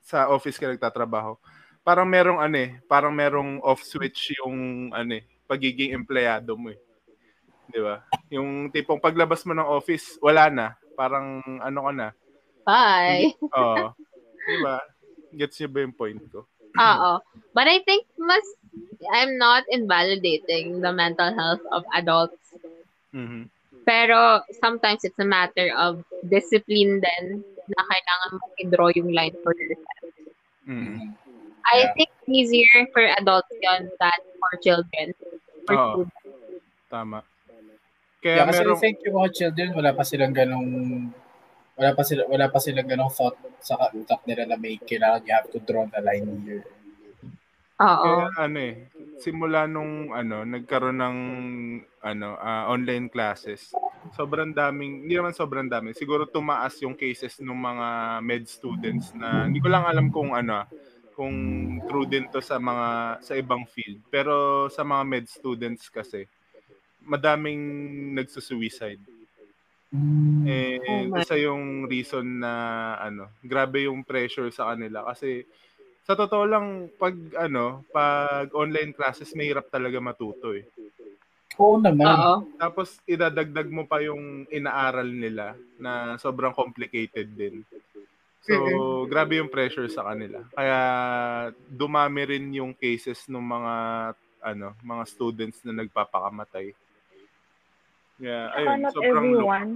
sa office ka nagtatrabaho, parang merong ano eh, parang merong off switch yung ano eh, pagiging empleyado mo eh. 'Di ba? Yung tipong paglabas mo ng office, wala na. Parang ano ka na. Bye. Oo. 'Di ba? Gets niyo ba yung point ko? Oo. But I think mas I'm not invalidating the mental health of adults. Mhm. Pero sometimes it's a matter of discipline din na kailangan mo i-draw yung line for yourself. Mhm. I Yeah. think easier for adults yun than for children. For Oo. students. Tama. Yeah, Kaya kasi merong I think yung mga children, wala pa silang ganong wala pa sila wala pa silang ganong thought sa utak nila na may kailangan you have to draw the line here. Oo. Kaya ano eh, simula nung ano, nagkaroon ng ano, ah, online classes, sobrang daming, hindi naman sobrang dami, siguro tumaas yung cases ng mga med students na hindi ko lang alam kung ano, ah, kung true din to sa mga sa ibang field. Pero sa mga med students kasi, madaming nagsusuicide. Eh, Oh isa yung reason na ano, grabe yung pressure sa kanila kasi sa totoo lang pag ano, pag online classes mahirap talaga matuto eh. Oo naman. Oo. Tapos idadagdag mo pa yung inaaral nila na sobrang complicated din. So, grabe yung pressure sa kanila. Kaya dumami rin yung cases ng mga ano, mga students na nagpapakamatay. Yeah, Saka ayun, not sobrang everyone,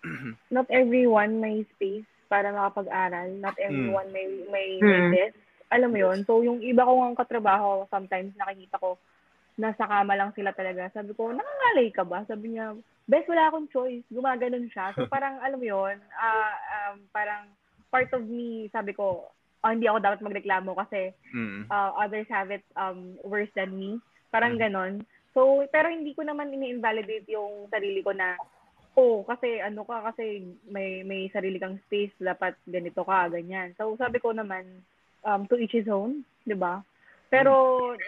not everyone may space para makapag-aral. Not everyone may may, may Hmm. desk. Alam mo yon So, yung iba kong katrabaho, sometimes nakikita ko, nasa kama lang sila talaga. Sabi ko, nangangalay ka ba? Sabi niya, best wala akong choice. Gumaganon siya. So, parang, alam mo yun, ah, um, parang part of me, sabi ko, oh, hindi ako dapat magreklamo kasi Mm. uh, others have it um, worse than me. Parang ganon. So, pero hindi ko naman ini-invalidate yung sarili ko na, oh, kasi ano ka, kasi may may sarili kang space, dapat ganito ka, ganyan. So, sabi ko naman, um, to each his own, di ba? Pero,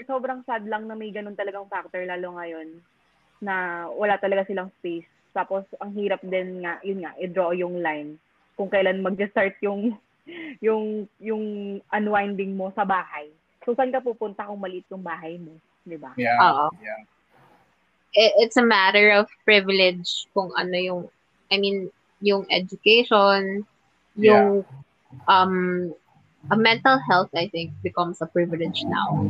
sobrang sad lang na may ganun talagang factor, lalo ngayon, na wala talaga silang space. Tapos, ang hirap din nga, yun nga, i-draw yung line kung kailan mag-start yung yung yung unwinding mo sa bahay. So, saan ka pupunta kung maliit yung bahay mo? Di ba? Yeah. Oo. Yeah. it- it's a matter of privilege kung ano yung I mean yung education yung um a mental health I think becomes a privilege now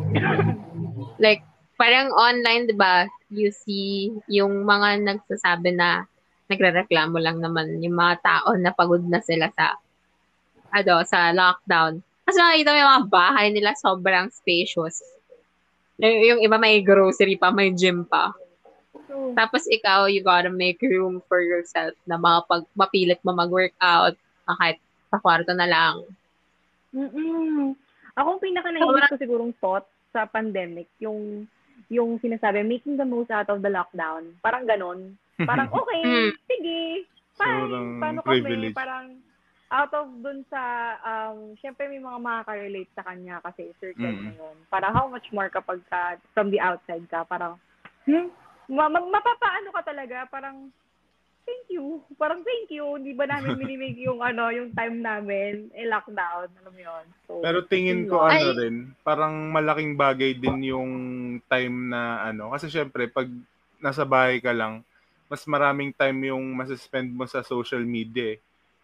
like parang online 'di ba you see yung mga nagsasabi na nagrereklamo lang naman yung mga tao na pagod na sila sa ano, sa lockdown. Kasi nakita mo yung mga bahay nila sobrang spacious. Yung, yung iba may grocery pa, may gym pa. True. Tapos ikaw, you gotta make room for yourself na makapag, mapilit mo mag-workout ah, kahit sa kwarto na lang. Mm-mm. Ako ang pinaka ko sigurong thought sa pandemic, yung yung sinasabi, making the most out of the lockdown. Parang ganon. Parang, okay, Mm. sige, fine. Sobrang Paano kami? privilege. Parang, out of dun sa, um, syempre may mga makaka-relate sa kanya kasi circle Mm. na yun. Parang how much more kapag ka, from the outside ka, parang, hmm, ma- ma- mapapaano ka talaga, parang, thank you. Parang thank you. Hindi ba namin minimig yung ano, yung time namin, eh, lockdown, alam mo yun. So, Pero tingin ko ano Ay. rin, parang malaking bagay din yung time na ano. Kasi syempre, pag nasa bahay ka lang, mas maraming time yung masuspend mo sa social media eh.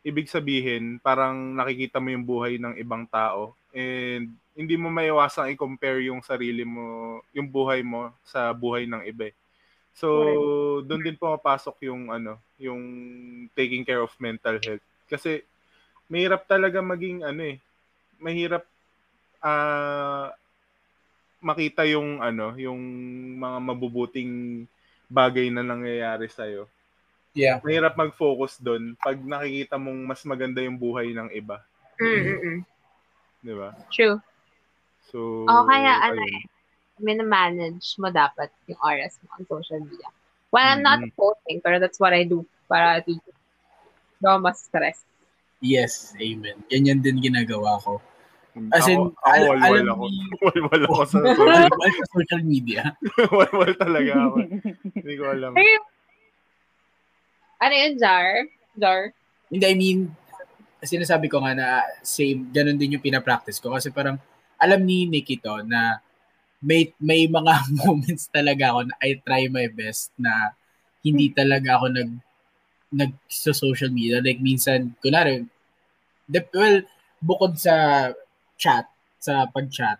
Ibig sabihin, parang nakikita mo yung buhay ng ibang tao and hindi mo maiwasang i-compare yung sarili mo, yung buhay mo sa buhay ng iba. eh. So, doon din pumapasok yung ano, yung taking care of mental health. Kasi mahirap talaga maging ano eh, mahirap ah makita yung ano, yung mga mabubuting bagay na nangyayari sa Yeah. Mahirap mag-focus doon pag nakikita mong mas maganda yung buhay ng iba, Mm-mm. 'di ba? True. So O kaya ano eh, minamanage mo dapat yung oras mo on social media. Well, I'm not Mhm. posting, pero that's what I do para at least hindi ako mas stress. Yes, amen. Ganyan din ginagawa ko. As in, ako, ako al- walwal alam ako. ni- Walwal ako sa Walwal sa social media. walwal talaga ako. Hindi ko alam. Ano yun, Jar? Jar? Hindi, I mean, sinasabi ko nga na same, ganun din yung pinapractice ko. Kasi parang, alam ni Nikki to na may, may mga moments talaga ako na I try my best na hindi talaga ako nag nag sa social media. Like minsan, kunwari, de, well, bukod sa chat, sa pag-chat,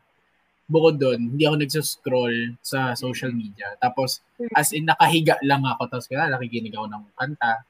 bukod doon, hindi ako nagsuscroll sa social media. Tapos, as in, nakahiga lang ako. Tapos, kaya nakikinig ako ng kanta.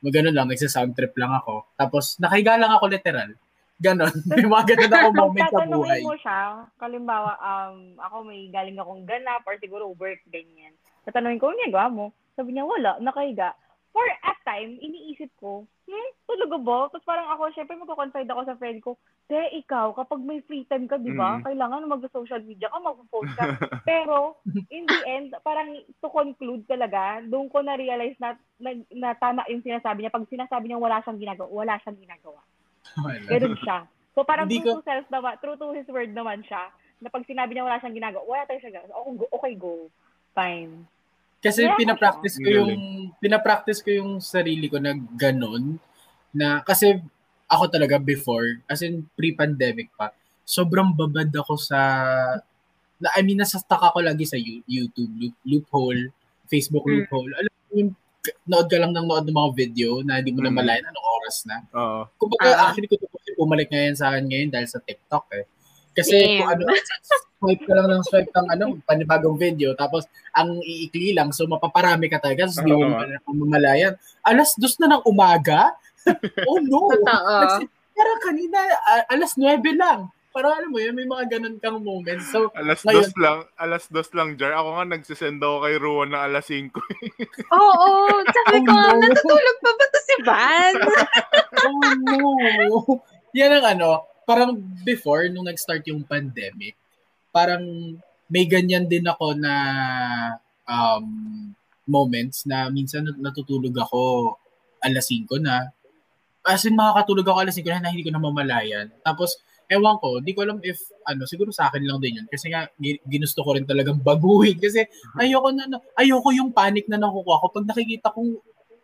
Magano lang, nagsa-sound trip lang ako. Tapos, nakahiga lang ako literal. Ganon. May mga ganun ako moment sa buhay. Mo siya, kalimbawa, um, ako may galing akong ganap or siguro work, ganyan. Tatanungin ko, ano ginagawa mo? Sabi niya, wala, nakahiga. For a time, iniisip ko, hmm, tulog ba? Tapos parang ako, syempre magko-confide ako sa friend ko, te, ikaw, kapag may free time ka, di ba? Mm. Kailangan mag-social media ka, mag-post ka. Pero, in the end, parang to conclude talaga, doon ko na-realize na, na, na tama yung sinasabi niya. Pag sinasabi niya wala siyang ginagawa, wala siyang ginagawa. Ganun siya. So parang Hindi true ko- to self naman, true to his word naman siya, na pag sinabi niya wala siyang ginagawa, wala tayo siya ginagawa. Okay, go. Okay, go. Fine. Kasi Kaya pinapractice ko yung pinapractice ko yung sarili ko na ganun na kasi ako talaga before as in pre-pandemic pa sobrang babad ako sa na, I mean nasa stuck ako lagi sa You- YouTube loop, loophole Facebook Mm. loophole alam mo yung nood ka lang ng nood ng mga video na hindi mo na Mm. malayan anong oras na Oo. Kumbaga, Ah. actually, kung tutusin, bumalik ngayon sa akin ngayon dahil sa TikTok eh. Kasi Damn. kung ano, swipe ka lang ng swipe ng ano, panibagong video, tapos ang iikli lang, so mapaparami ka talaga, tapos hindi mo mamalayan. Alas dos na ng umaga? oh no! Totoo. Pero kanina, alas 9 lang. Parang alam mo yun, may mga ganun kang moments. So, Alas Ngayon- dos lang, alas dos lang, Jar. Ako nga nagsisend ako kay Ruan na alas 5. Oo, sabi ko, Oh, no. natutulog pa ba to si Van? oh no! Yan ang ano, parang before, nung nag-start yung pandemic, parang may ganyan din ako na um, moments na minsan nat- natutulog ako alas 5 na. As in, makakatulog ako alas 5 na, na hindi ko na mamalayan. Tapos, ewan ko, di ko alam if, ano, siguro sa akin lang din yun. Kasi nga, gi- ginusto ko rin talagang baguhin. Kasi ayoko na, na- ayoko yung panic na nakukuha ko pag nakikita kong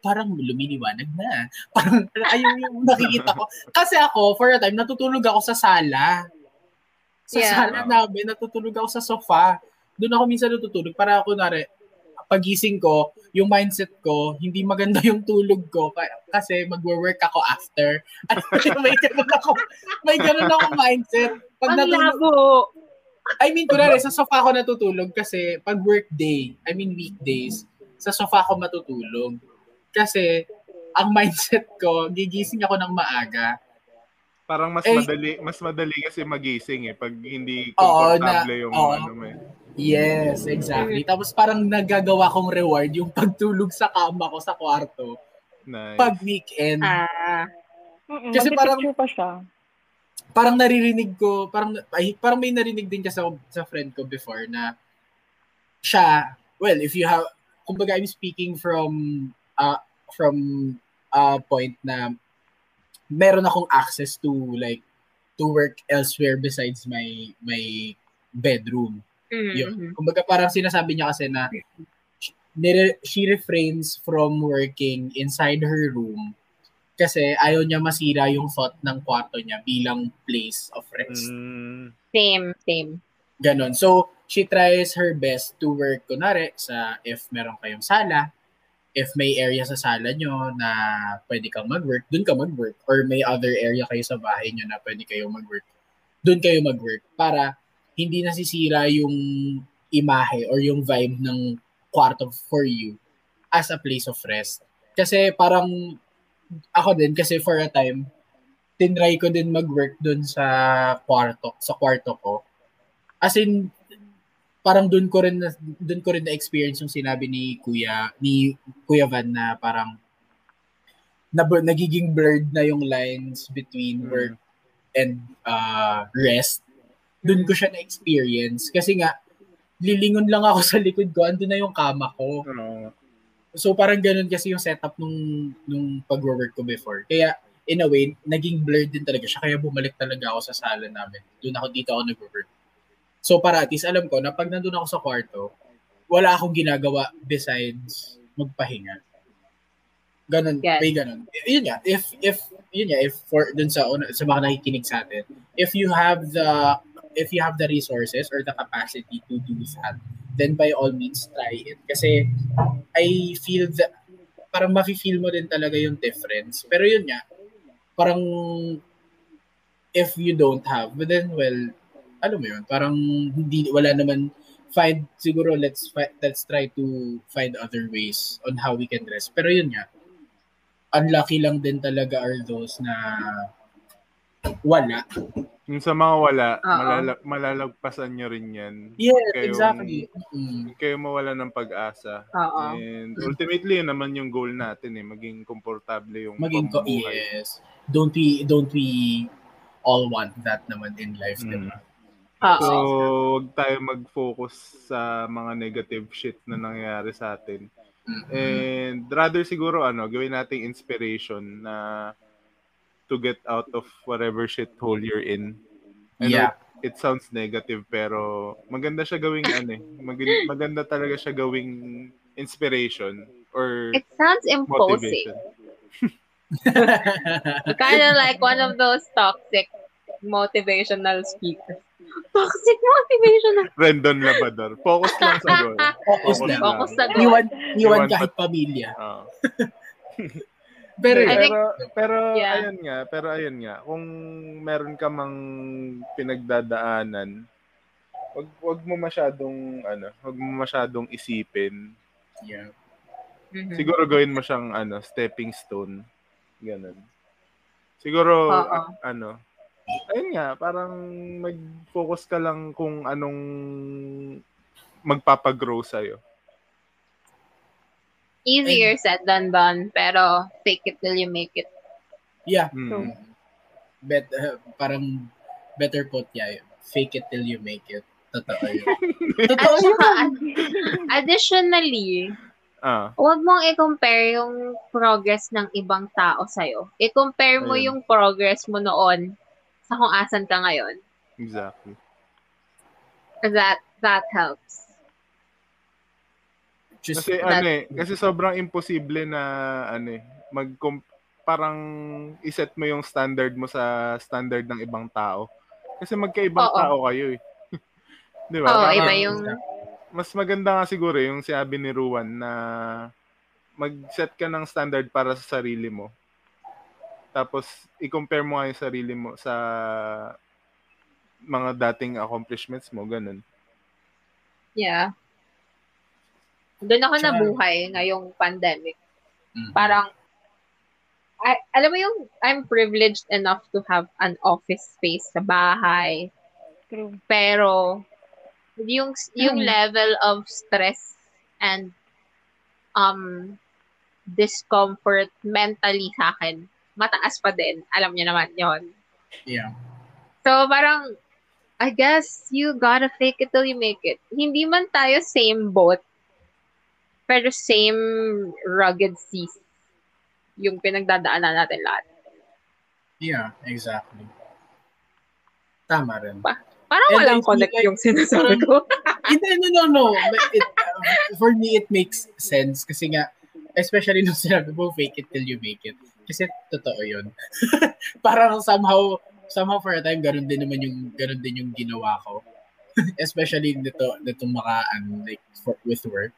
parang lumiliwanag na. Parang ayaw yung nakikita ko. Kasi ako, for a time, natutulog ako sa sala. Sa Yeah. sala namin, natutulog ako sa sofa. Doon ako minsan natutulog para ako, nare, pagising ko, yung mindset ko, hindi maganda yung tulog ko ka- kasi magwo-work ako after. At may ganun ako, may ganun ako mindset. Pag Ang natulog, labo. I mean, kunwari, sa sofa ako natutulog kasi pag workday, I mean weekdays, sa sofa ako matutulog. Kasi, ang mindset ko, gigising ako ng maaga. Parang mas Eh, madali, mas madali kasi magising eh pag hindi komportable na- yung oo. ano mo eh. Yes, exactly. Tapos parang nagagawa kong reward yung pagtulog sa kama ko sa kwarto Nice. pag weekend. Ah. Mm-mm, Kasi parang- pa siya. parang naririnig ko, parang ay, parang may narinig din kasi ako sa friend ko before na siya, well, if you have, kumbaga I'm speaking from uh, from a point na meron akong access to like to work elsewhere besides my my bedroom. Mhm. Yun. Kumbaga parang sinasabi niya kasi na nire- she refrains from working inside her room kasi ayaw niya masira yung thought ng kwarto niya bilang place of rest. Mm, Same, same. Ganon. So, she tries her best to work, kunwari, sa if meron kayong sala, if may area sa sala nyo na pwede kang mag-work, dun ka mag-work. Or may other area kayo sa bahay nyo na pwede kayong mag-work, dun kayo mag-work. Para hindi nasisira yung imahe or yung vibe ng kwarto for you as a place of rest. Kasi parang ako din, kasi for a time, tinry ko din mag-work dun sa kwarto, sa kwarto ko. As in, parang doon ko rin doon ko rin na experience yung sinabi ni Kuya ni Kuya Van na parang na nagiging blurred na yung lines between Mm. work and uh, rest. Doon ko siya na experience kasi nga lilingon lang ako sa likod ko, andun na yung kama ko. So parang ganun kasi yung setup nung nung pag-work ko before. Kaya in a way, naging blurred din talaga siya. Kaya bumalik talaga ako sa sala namin. Doon ako dito ako nag-work. So para at least alam ko na pag nandun ako sa kwarto, wala akong ginagawa besides magpahinga. Ganon, Yes. may ganon. Y- Yun nga, if, if, yun nga, if for, dun sa, una- sa mga nakikinig sa atin, if you have the, if you have the resources or the capacity to do that, then by all means, try it. Kasi, I feel that, parang mafe-feel mo din talaga yung difference. Pero yun nga, parang, if you don't have, but then, well, alam mo yun, parang hindi, wala naman, find, siguro, let's, let's try to find other ways on how we can rest. Pero yun nga, unlucky lang din talaga are those na wala. yung sa mga wala, Oo. malala- malalagpasan nyo rin yan. Yes, Kayong- exactly. Mm. Kayo mawala ng pag-asa. Oo. And ultimately, yun naman yung goal natin eh. Maging komportable yung Maging ko, yes. Don't we, don't we all want that naman in life, Mm. diba? Oo. So, huwag tayo mag-focus sa mga negative shit na nangyayari sa atin. Mm. And rather siguro ano, gawin nating inspiration na to get out of whatever shithole you're in. I Yeah. it sounds negative pero maganda siya gawing ano eh. Mag- maganda talaga siya gawing inspiration or It sounds imposing. motivation. kind of like one of those toxic motivational speakers. Toxic motivational. Rendon Labador. Focus lang sa goal. Focus Focus lang. Focus sa goal. Iwan, iwan Iwan kahit pamilya. Oo. Pero, I think- pero, pero Yeah. ayun nga, pero ayun nga, kung meron ka mang pinagdadaanan, wag wag mo masyadong ano, wag mo masyadong isipin. yeah. Mhm. Siguro gawin mo siyang ano, stepping stone. Ganun. Siguro a- ano, ayun nga, parang mag-focus ka lang kung anong magpapagrow sa'yo. Easier said than done, pero fake it till you make it. Yeah. Mm. Bet, uh, parang better put, yeah. Fake it till you make it. Totoo yun. Totoo yun. additionally, Ah, huwag mong i-compare yung progress ng ibang tao sa'yo. I-compare mo Ayun. yung progress mo noon sa kung asan ka ngayon. exactly. That, that helps. Just, Kasi That- ano eh, kasi sobrang imposible na ano eh, mag parang iset mo yung standard mo sa standard ng ibang tao. Kasi magkaibang Oo. tao kayo eh. 'Di ba? Oo, Parang iba yung... Mas maganda nga siguro yung sabi ni Ruan na mag-set ka ng standard para sa sarili mo. Tapos i-compare mo nga yung sarili mo sa mga dating accomplishments mo, ganun. Yeah. Doon ako Tsaka- nabuhay ngayong pandemic. Mm. Parang, I, alam mo yung, I'm privileged enough to have an office space sa bahay. True. Pero, yung, yung Mm. level of stress and um discomfort mentally sa akin, mataas pa din. Alam niyo naman yon Yeah. So, parang, I guess you gotta fake it till you make it. Hindi man tayo same boat, pero same rugged seas yung pinagdadaanan natin lahat. Yeah, exactly. Tama rin. Parang And walang connect like yung sinasabi ko. Hindi, no, no, no. But It, uh, for me, it makes sense. Kasi nga, especially nung sinabi mo, fake it till you make it. Kasi totoo yun. Parang somehow, somehow for a time, ganun din naman yung, ganun din yung ginawa ko. especially nito, nitong maka, ano, like, for, with work.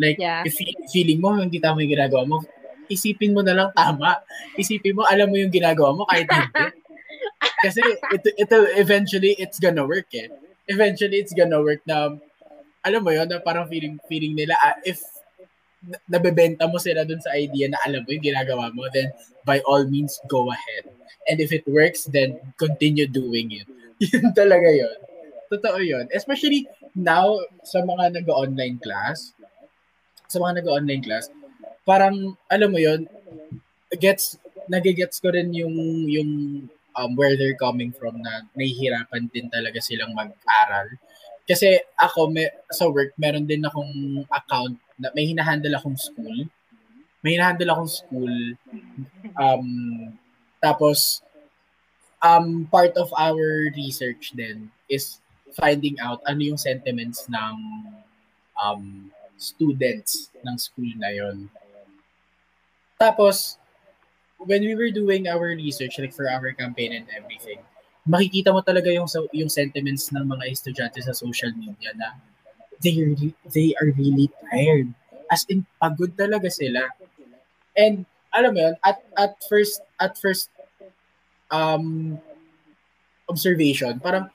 Like, Yeah. if fe- feeling mo, hindi tama yung ginagawa mo, isipin mo na lang tama. Isipin mo, alam mo yung ginagawa mo kahit hindi. Kasi ito, ito eventually it's gonna work eh. Eventually it's gonna work na alam mo yun, na parang feeling feeling nila ah, if nabebenta mo sila dun sa idea na alam mo yung ginagawa mo, then by all means go ahead. And if it works, then continue doing it. Yun talaga yun. Totoo yun. Especially now, sa mga nag-online class, sa mga nag-online class, parang, alam mo yun, gets, nagigets ko rin yung, yung um, where they're coming from na nahihirapan din talaga silang mag-aral. Kasi ako, may, sa work, meron din akong account na may hinahandle akong school. May hinahandle akong school. Um, tapos, um, part of our research then is finding out ano yung sentiments ng um, students ng school na yon. Tapos, when we were doing our research, like for our campaign and everything, makikita mo talaga yung yung sentiments ng mga estudyante sa social media na they re- they are really tired. As in, pagod talaga sila. And, alam mo yun, at, at first, at first, um, observation, parang,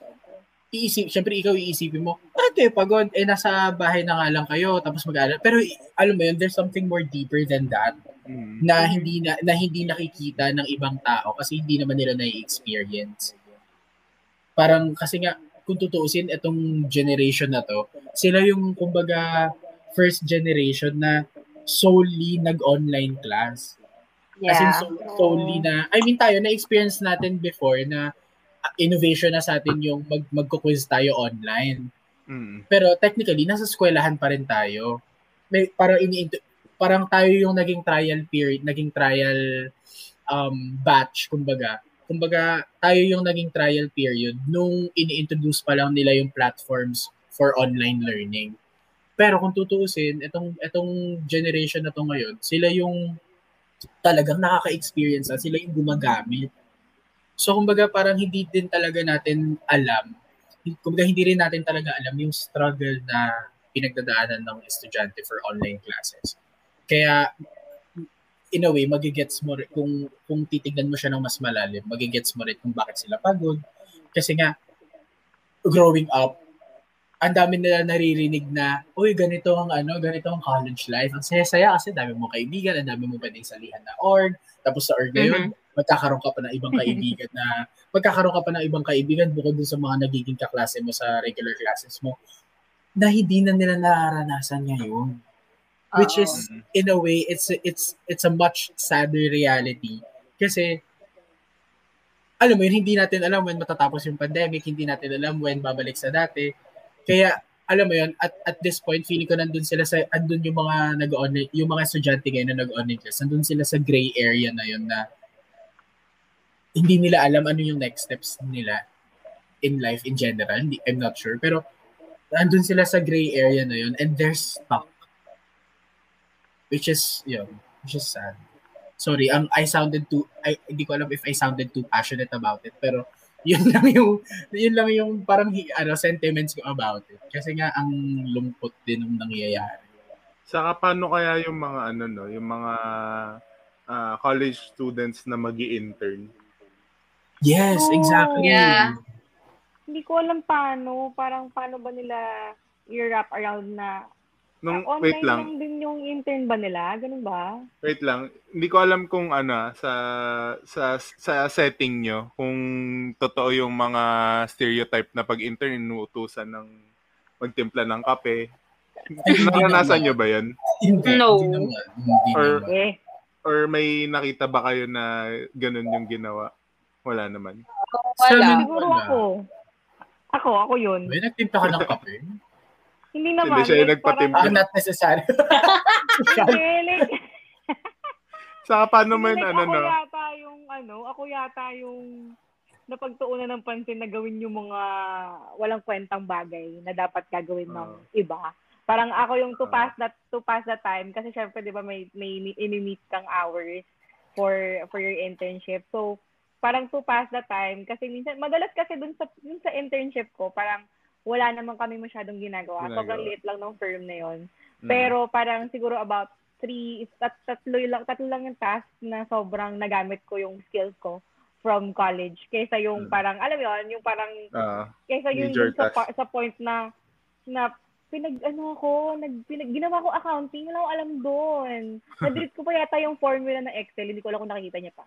iisip, syempre ikaw iisipin mo, ah, kayo pagod, eh nasa bahay na nga lang kayo, tapos mag Pero, alam mo yun, there's something more deeper than that Mm. na hindi na, na hindi nakikita ng ibang tao kasi hindi naman nila na-experience. Parang kasi nga kung tutuusin itong generation na to, sila yung kumbaga first generation na solely nag-online class. As in Yeah. so- solely na I mean tayo na-experience natin before na uh, innovation na sa atin yung mag magko-quiz tayo online. Mm. Pero technically, nasa eskwelahan pa rin tayo. May, parang ini parang tayo yung naging trial period, naging trial um, batch, kumbaga. Kumbaga, tayo yung naging trial period nung ini-introduce pa lang nila yung platforms for online learning. Pero kung tutuusin, itong, itong generation na to ngayon, sila yung talagang nakaka-experience sila yung gumagamit. So, kumbaga, parang hindi din talaga natin alam kumbaga hindi rin natin talaga alam yung struggle na pinagdadaanan ng estudyante for online classes. Kaya, in a way, magigets mo rin, kung, kung titignan mo siya ng mas malalim, magigets mo rin kung bakit sila pagod. Kasi nga, growing up, ang dami nila naririnig na, uy, ganito ang ano, ganito ang college life. Ang saya-saya kasi dami mo kaibigan, ang dami mo pwedeng salihan na org. Tapos sa org na yun, magkakaroon ka pa ng ibang kaibigan na, magkakaroon ka pa ng ibang kaibigan bukod dun sa mga nagiging kaklase mo sa regular classes mo na hindi na nila nararanasan ngayon. Which is, in a way, it's it's it's a much sadder reality. Kasi, alam mo yun, hindi natin alam when matatapos yung pandemic, hindi natin alam when babalik sa dati. Kaya, alam mo yun, at, at this point, feeling ko nandun sila sa, andun yung mga nag-online, yung mga estudyante ngayon na nag-online class, nandun sila sa gray area na yun na hindi nila alam ano yung next steps nila in life in general. Hindi, I'm not sure. Pero, andun sila sa gray area na yun and they're stuck. Which is, yun, which is sad. Sorry, ang I sounded too, I, hindi ko alam if I sounded too passionate about it, pero yun lang yung, yun lang yung parang, ano, sentiments ko about it. Kasi nga, ang lungkot din ng nangyayari. Saka paano kaya yung mga ano no, yung mga ah, college students na magi intern Yes, Oh, exactly. yeah. hindi ko alam paano, parang paano ba nila i-wrap around na Nung, ah, wait lang, lang din yung intern ba nila? Ganun ba? wait lang. Hindi ko alam kung ano, sa, sa, sa setting nyo, kung totoo yung mga stereotype na pag-intern, inuutusan ng magtimpla ng kape. Naranasan nyo ba yan? Hindi, No. Or-. Eh, Or may nakita ba kayo na ganun yung ginawa? Wala naman. Wala. siguro ako. Ako, ako yun. May nagtimpla ka ng kape? Hindi naman. Hindi siya yung like, nagpatimpla. Ah, parang- not necessary. Hindi, like, Saka paano mo like, yun, ano, ako no? yata yung, ano, ako yata yung napagtuunan ng pansin na gawin yung mga walang kwentang bagay na dapat gagawin ng Ah. iba. Parang ako yung to Ah. pass that to pass the time kasi syempre 'di ba may may ini-meet kang hours for for your internship. So parang to pass the time kasi minsan madalas kasi dun sa dun sa internship ko parang wala naman kami masyadong ginagawa. Ginagawa. Sobrang liit lang ng firm na 'yon. Mm. Pero parang siguro about three, tat, tatlo lang, tatlo lang yung task na sobrang nagamit ko yung skills ko from college. Kaysa yung Mm. parang, alam mo yun, yung parang, Ah, kaysa yung dun sa, pa- sa point na, na pinag, ano ako, nag, pinag, ginawa ko accounting, wala ko alam doon. Nadread ko pa yata yung formula ng Excel, hindi ko alam kung nakikita niya pa.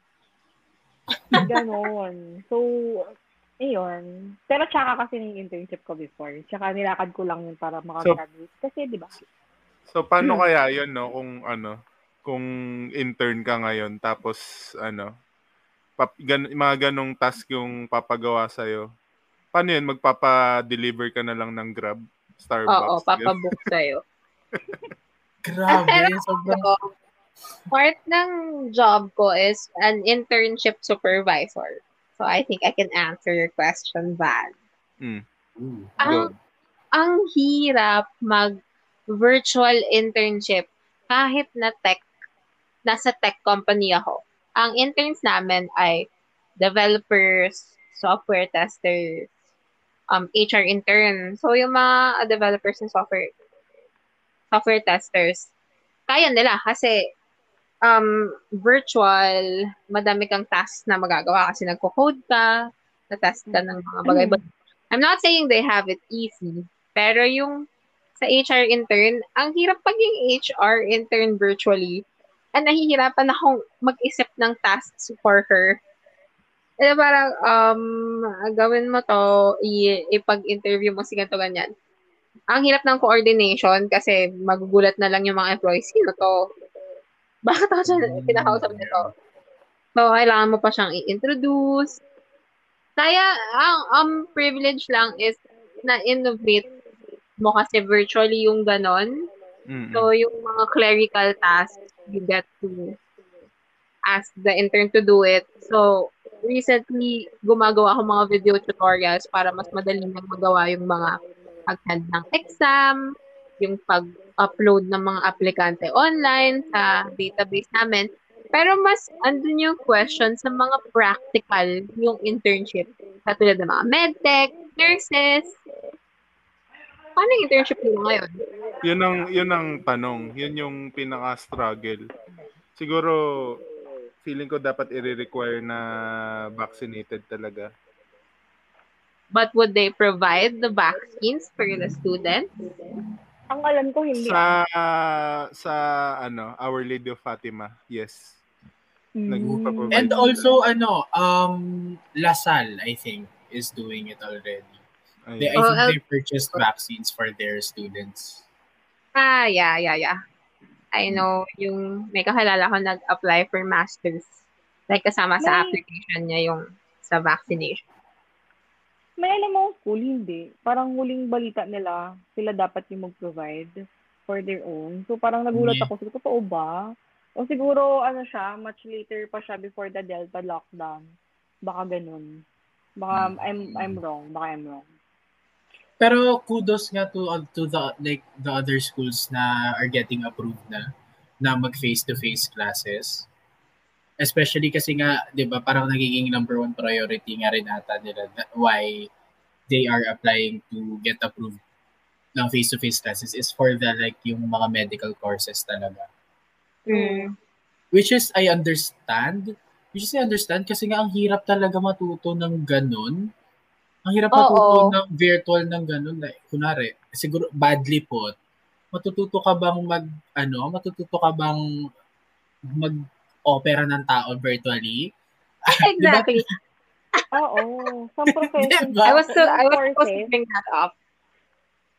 Ganon. So, ayun. Pero tsaka kasi yung internship ko before. Tsaka nilakad ko lang yun para makagraduate. Kasi, di ba? So paano kaya 'yon no kung ano kung intern ka ngayon tapos ano pap, gan, mga ganong task yung papagawa sa Paano 'yun magpapa-deliver ka na lang ng Grab, Starbucks? Oo, papabook sa'yo. Grabe, sobrang... So, part ng job ko is an internship supervisor. I think I can answer your question, Van. Mm. Ang, ang hirap mag virtual internship kahit na tech, nasa tech company ako. Ang interns namin ay developers, software testers, um, HR intern. So, yung mga developers and software software testers, kaya nila kasi um, virtual, madami kang tasks na magagawa kasi nagko-code ka, na-test ka ng mga bagay. But I'm not saying they have it easy, pero yung sa HR intern, ang hirap paging HR intern virtually. And nahihirapan akong mag-isip ng tasks for her. Eh, parang, um, gawin mo to, i- ipag-interview mo si ganito ganyan. Ang hirap ng coordination kasi magugulat na lang yung mga employees. Sino to? Bakit ako siya pinakausap nito? So, kailangan mo pa siyang i-introduce. Kaya, ang ang privilege lang is na-innovate mo kasi virtually yung ganon. Mm-mm. So, yung mga clerical tasks, you get to ask the intern to do it. So, recently, gumagawa ako mga video tutorials para mas madali nang magawa yung mga pag-hand ng exam, yung pag-upload ng mga aplikante online sa database namin. Pero mas andun yung question sa mga practical yung internship. Katulad ng mga medtech, nurses. Paano yung internship nila ngayon? Yun ang yun ang tanong. Yun yung pinaka-struggle. Siguro feeling ko dapat i-require na vaccinated talaga. But would they provide the vaccines for the students? Ang alam ko, hindi. Sa sa ano, Our Lady of Fatima. Yes. Mm. And also, ano, um, Lasal, I think, is doing it already. They, I. Oh, think uh, they purchased vaccines for their students. Ah, yeah, yeah, yeah. I know, yung may kakilala ko nag-apply for masters. Like, kasama sa May- application niya yung sa vaccination. May alam mo, school, hindi. Parang huling balita nila, sila dapat yung mag-provide for their own. So, parang nagulat Yeah. ako. Sabi totoo ba? O siguro, ano siya, much later pa siya before the Delta lockdown. Baka ganun. Baka I'm I'm wrong. Baka I'm wrong. Pero kudos nga to uh, to the like the other schools na are getting approved na na mag face to face classes. Especially kasi nga, 'di ba, parang nagiging number one priority nga rin ata nila why they are applying to get approved ng face to face classes is for the like yung mga medical courses talaga. Mm. Which is I understand. Which is I understand kasi nga ang hirap talaga matuto ng ganun Ang hirap Oo. matuto ng virtual ng ganun. Like, kunwari, siguro badly put, matututo ka bang mag, ano, matututo ka bang mag-opera ng tao virtually? Exactly. Oo. Some professions. Diba? I was so, I was supposed to bring that up.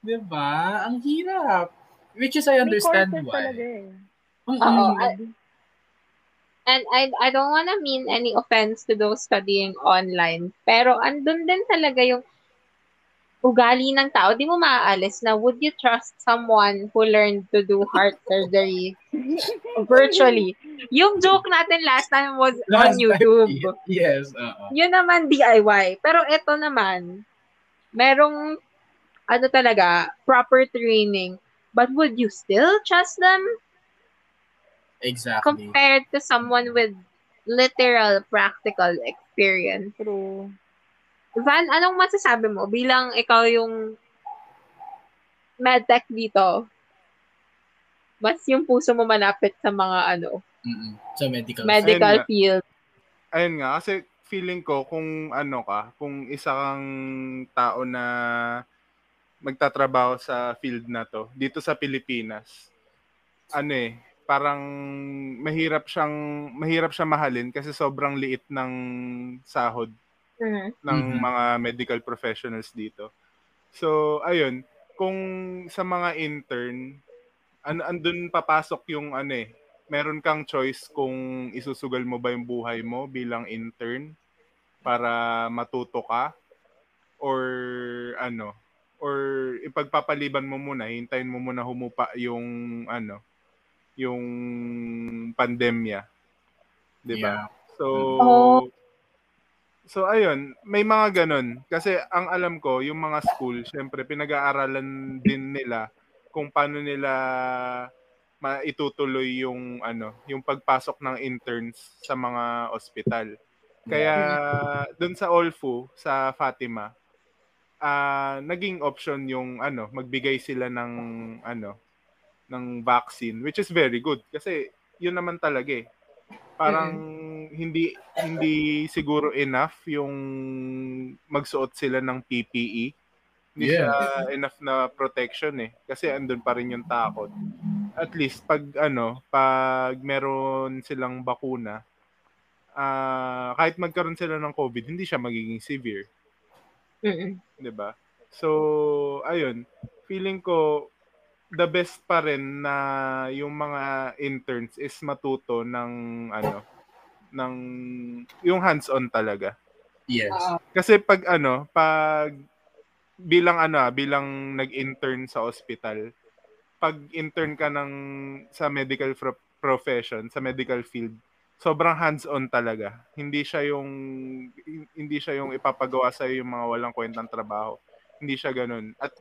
Diba? Ang hirap. Which is I may understand courses why. talaga eh. Mm-mm. Oo, And I I don't wanna mean any offense to those studying online. Pero andun din talaga yung ugali ng tao. Di mo maaalis na would you trust someone who learned to do heart surgery virtually? Yung joke natin last time was on Last time, YouTube. y- Yes, oo. Yun naman DIY. Pero ito naman, merong ano talaga, proper training. But would you still trust them? Exactly. compared to someone with literal practical experience. True. Van, anong masasabi mo bilang ikaw yung medtech dito? Mas yung puso mo malapit sa mga ano, Mm-mm. Sa medical. medical Ayun nga. field. Ayun nga, kasi feeling ko kung ano ka, kung isa kang tao na magtatrabaho sa field na to, dito sa Pilipinas, ano eh, parang mahirap siyang mahirap siya mahalin kasi sobrang liit ng sahod Mhm. ng Mhm. mga medical professionals dito. So, ayun, kung sa mga intern, an andun papasok yung ano eh, meron kang choice kung isusugal mo ba yung buhay mo bilang intern para matuto ka or ano, or ipagpapaliban mo muna, hintayin mo muna humupa yung ano, yung pandemya. 'Di ba? Yeah. So Oh. So ayun, may mga ganun kasi ang alam ko yung mga school, syempre pinag-aaralan din nila kung paano nila maitutuloy yung ano, yung pagpasok ng interns sa mga ospital. Kaya doon sa Olfu, sa Fatima, ah naging option yung ano, magbigay sila ng ano, ng vaccine which is very good kasi yun naman talaga eh. Parang hindi hindi siguro enough yung magsuot sila ng PPE. Hindi Yeah. siya enough na protection eh kasi andun pa rin yung takot. At least pag ano, pag meron silang bakuna, ah kahit magkaroon sila ng COVID, hindi siya magiging severe. Mhm. 'di ba? So, ayun, feeling ko the best pa rin na yung mga interns is matuto ng ano ng yung hands-on talaga. Yes. Kasi pag ano, pag bilang ano, ah, bilang nag-intern sa hospital, pag intern ka ng sa medical pro- profession, sa medical field, sobrang hands-on talaga. Hindi siya yung hindi siya yung ipapagawa sa yung mga walang kwentang trabaho. Hindi siya ganun. At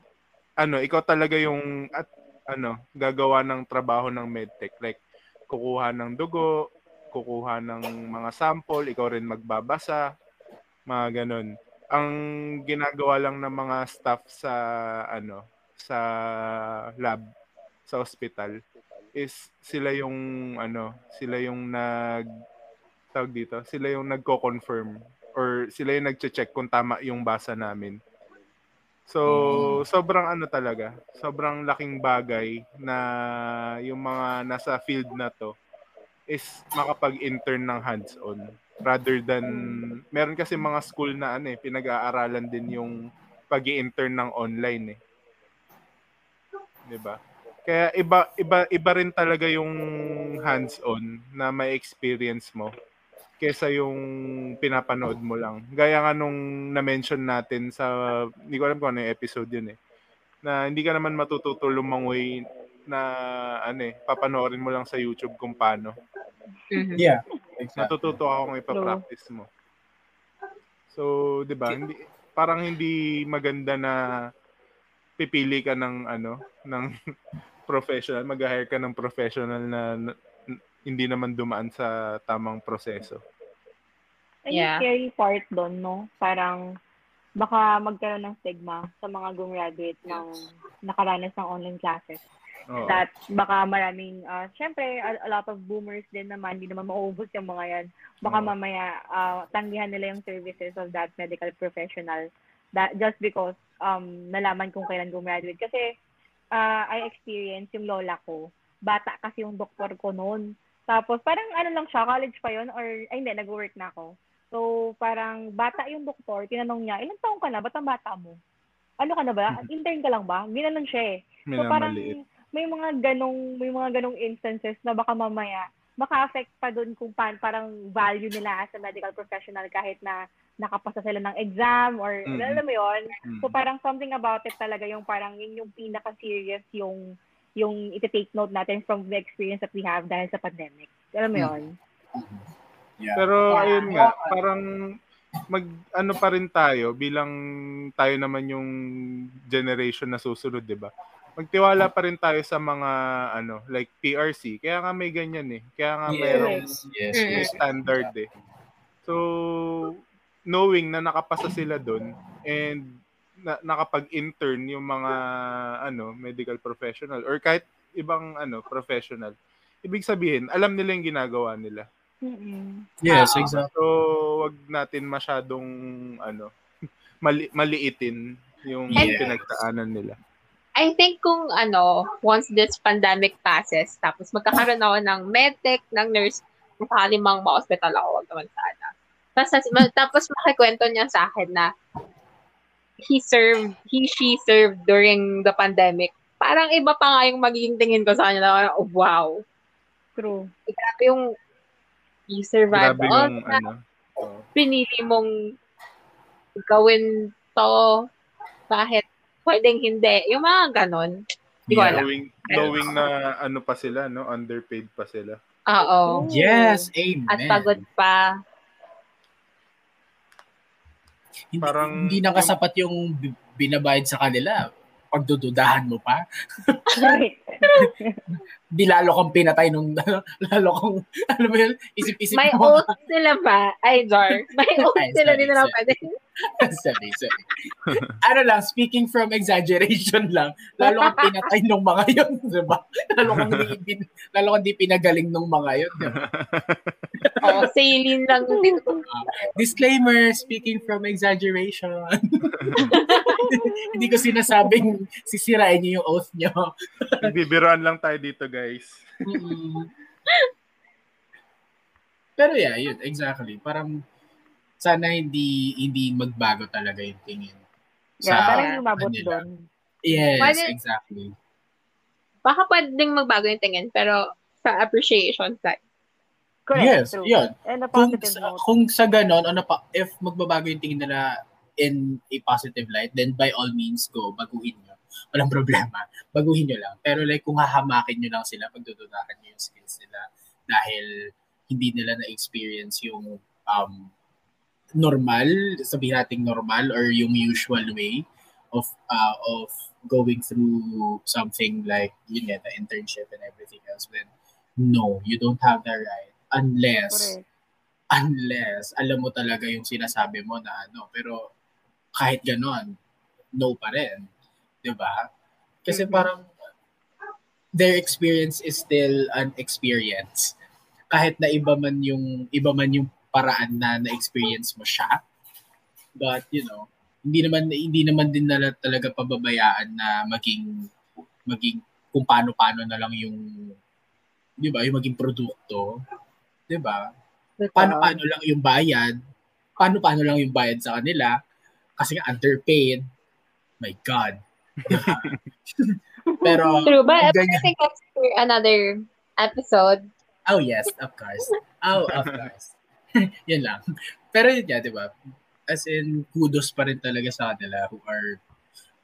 ano, ikaw talaga yung at ano, gagawa ng trabaho ng medtech like kukuha ng dugo, kukuha ng mga sample, ikaw rin magbabasa, mga ganun. Ang ginagawa lang ng mga staff sa ano, sa lab sa hospital is sila yung ano, sila yung nag tawag dito, sila yung nagko-confirm or sila yung nagche-check kung tama yung basa namin. So, sobrang ano talaga, sobrang laking bagay na yung mga nasa field na to is makapag-intern ng hands-on rather than meron kasi mga school na ano eh pinag-aaralan din yung pag-intern ng online eh. 'Di ba? Kaya iba iba iba rin talaga yung hands-on na may experience mo kesa yung pinapanood mo lang. Gaya nga nung na-mention natin sa hindi ko alam kung ano yung episode yun eh. Na hindi ka naman matututo lumangoy na ano eh, papanoorin mo lang sa YouTube kung paano. Mhm. Yeah. Exactly. Natututo ako kung ipapractice mo. So, 'di ba? Hindi parang hindi maganda na pipili ka ng ano, ng professional, mag-hire ka ng professional na, na- hindi naman dumaan sa tamang proseso. Yeah. yung scary part doon, no? Parang baka magkaroon ng stigma sa mga gumraduate ng nakaranas ng online classes. Oo. That baka maraming, uh, syempre, a, a lot of boomers din naman, hindi naman mauubos yung mga yan. Baka Oo. mamaya uh, tanggihan nila yung services of that medical professional That, just because um, nalaman kung kailan gumraduate. Kasi uh, I experienced yung lola ko. Bata kasi yung doktor ko noon. Tapos parang ano lang siya, college pa yon or ay hindi, nag-work na ako. So parang bata yung doktor, tinanong niya, ilang taong ka na? Ba't ang bata mo? Ano ka na ba? Intern ka lang ba? Ginanon siya eh. So parang may mga ganong may mga ganong instances na baka mamaya maka-affect pa doon kung pa, parang value nila as a medical professional kahit na nakapasa sila ng exam or mm-hmm. alam mo yon mm-hmm. so parang something about it talaga yung parang yun yung pinaka serious yung yung iti-take note natin from the experience that we have dahil sa pandemic alam mo yon mm-hmm. yeah. pero yeah. ayun nga parang mag ano pa rin tayo bilang tayo naman yung generation na susunod 'di ba magtiwala pa rin tayo sa mga ano like PRC kaya nga may ganyan eh. Kaya nga yes. mayroong yes, yes, standard eh. So knowing na nakapasa sila doon and na, nakapag-intern yung mga ano medical professional or kahit ibang ano professional ibig sabihin alam nila yung ginagawa nila. Mm-hmm. yes exactly. So wag natin masyadong ano mali, maliitin yung yes. pinagtaanan nila I think kung ano, once this pandemic passes, tapos magkakaroon ako ng medtech, ng nurse, kung sakalimang ma-hospital ako, wag naman sana. Tapos, tapos makikwento niya sa akin na he served, he, she served during the pandemic. Parang iba pa nga yung magiging tingin ko sa kanya na, oh, wow. True. Grabe yung he survived Grabe all yung, ano, oh. pinili mong gawin to kahit pwedeng hindi. Yung mga ganon. Hindi yeah, Knowing, knowing na ano pa sila, no? Underpaid pa sila. Oo. Yes, amen. At pagod pa. Hindi, Parang, hindi nakasapat yung binabayad sa kanila pagdududahan mo pa. Di lalo kang pinatay nung, lalo kang, alam mo yun, isip-isip May mo. May oath sila ba? Ay, Jar. May oath sila din na pwede. sorry, sorry. ano lang, speaking from exaggeration lang, lalo kang pinatay nung mga yun, di ba? Lalo kang di, lalo kang di pinagaling nung mga yun, di ba? oh, saline lang din. Uh, disclaimer, speaking from exaggeration. Hindi ko sinasabing sisirain niyo yung oath niyo. Bibiruan lang tayo dito, guys. Pero yeah, yun, exactly. Parang sana hindi hindi magbago talaga yung tingin. Sa yeah, parang umabot doon. Yes, Pwede, exactly. Baka pwedeng magbago yung tingin, pero sa appreciation side. Correct. Yes, true. yun. And a positive kung, note. Kung sa ganon, ano pa, if magbabago yung tingin nila in a positive light, then by all means, go, baguhin nyo. Walang problema. Baguhin nyo lang. Pero like, kung hahamakin nyo lang sila, pagdududahan nyo yung skills nila dahil hindi nila na-experience yung um, normal, sabihin natin normal or yung usual way of uh, of going through something like yun nga, the internship and everything else, then no, you don't have the right unless Correct. unless alam mo talaga yung sinasabi mo na ano, pero kahit ganon, no pa rin. 'Di ba? Kasi mm-hmm. parang their experience is still an experience. Kahit na iba man yung iba man yung paraan na na-experience mo siya. But, you know, hindi naman hindi naman din nila talaga pababayaan na maging maging kung paano-paano na lang yung 'di ba, yung maging produkto, 'di ba? Paano-paano lang yung bayad, paano-paano lang yung bayad sa kanila kasi nga underpaid. My God. Diba? Pero True, but ganyan. I think that's for another episode. Oh yes, of course. Oh, of course. yun lang. Pero yun nga, di ba? As in, kudos pa rin talaga sa kanila who are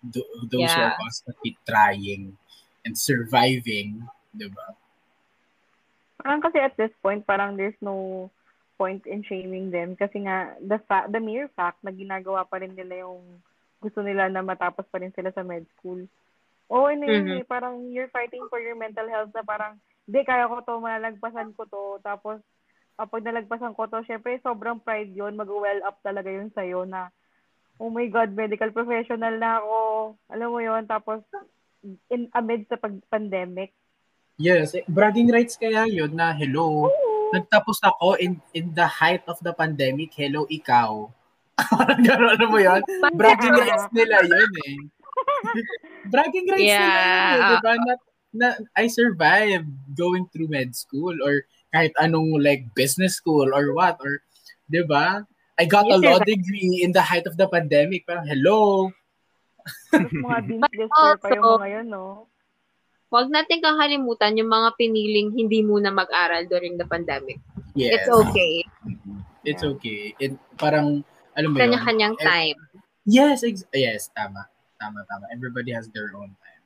th- those yeah. who are constantly trying and surviving, di ba? Parang kasi at this point, parang there's no point in shaming them kasi nga the fa- the mere fact na ginagawa pa rin nila yung gusto nila na matapos pa rin sila sa med school. Oo, oh, mm-hmm. parang you're fighting for your mental health na parang, hindi, kaya ko to, malagpasan ko to. Tapos, kapag nalagpasan ko to, syempre sobrang pride yun, mag-well up talaga yun sa'yo na, oh my God, medical professional na ako. Alam mo yun, tapos in amid sa pag-pandemic. Yes, eh, bragging rights kaya yun na hello. Ooh. Nagtapos ako in in the height of the pandemic, hello ikaw. Parang gano'n, alam mo yun? Bragging rights nila yun eh. Bragging rights Yeah. nila yun eh, di ba? Na, na, I survived going through med school or kahit anong like business school or what or di ba? I got a You law degree in the height of the pandemic. Parang hello. Mga pa yung also- mga yun, no? Huwag natin kakalimutan yung mga piniling hindi muna mag-aral during the pandemic. Yes. It's okay. It's okay. It, parang alam mo yun. Kanya-kanyang time. Yes, ex- yes, tama. Tama, tama. Everybody has their own time.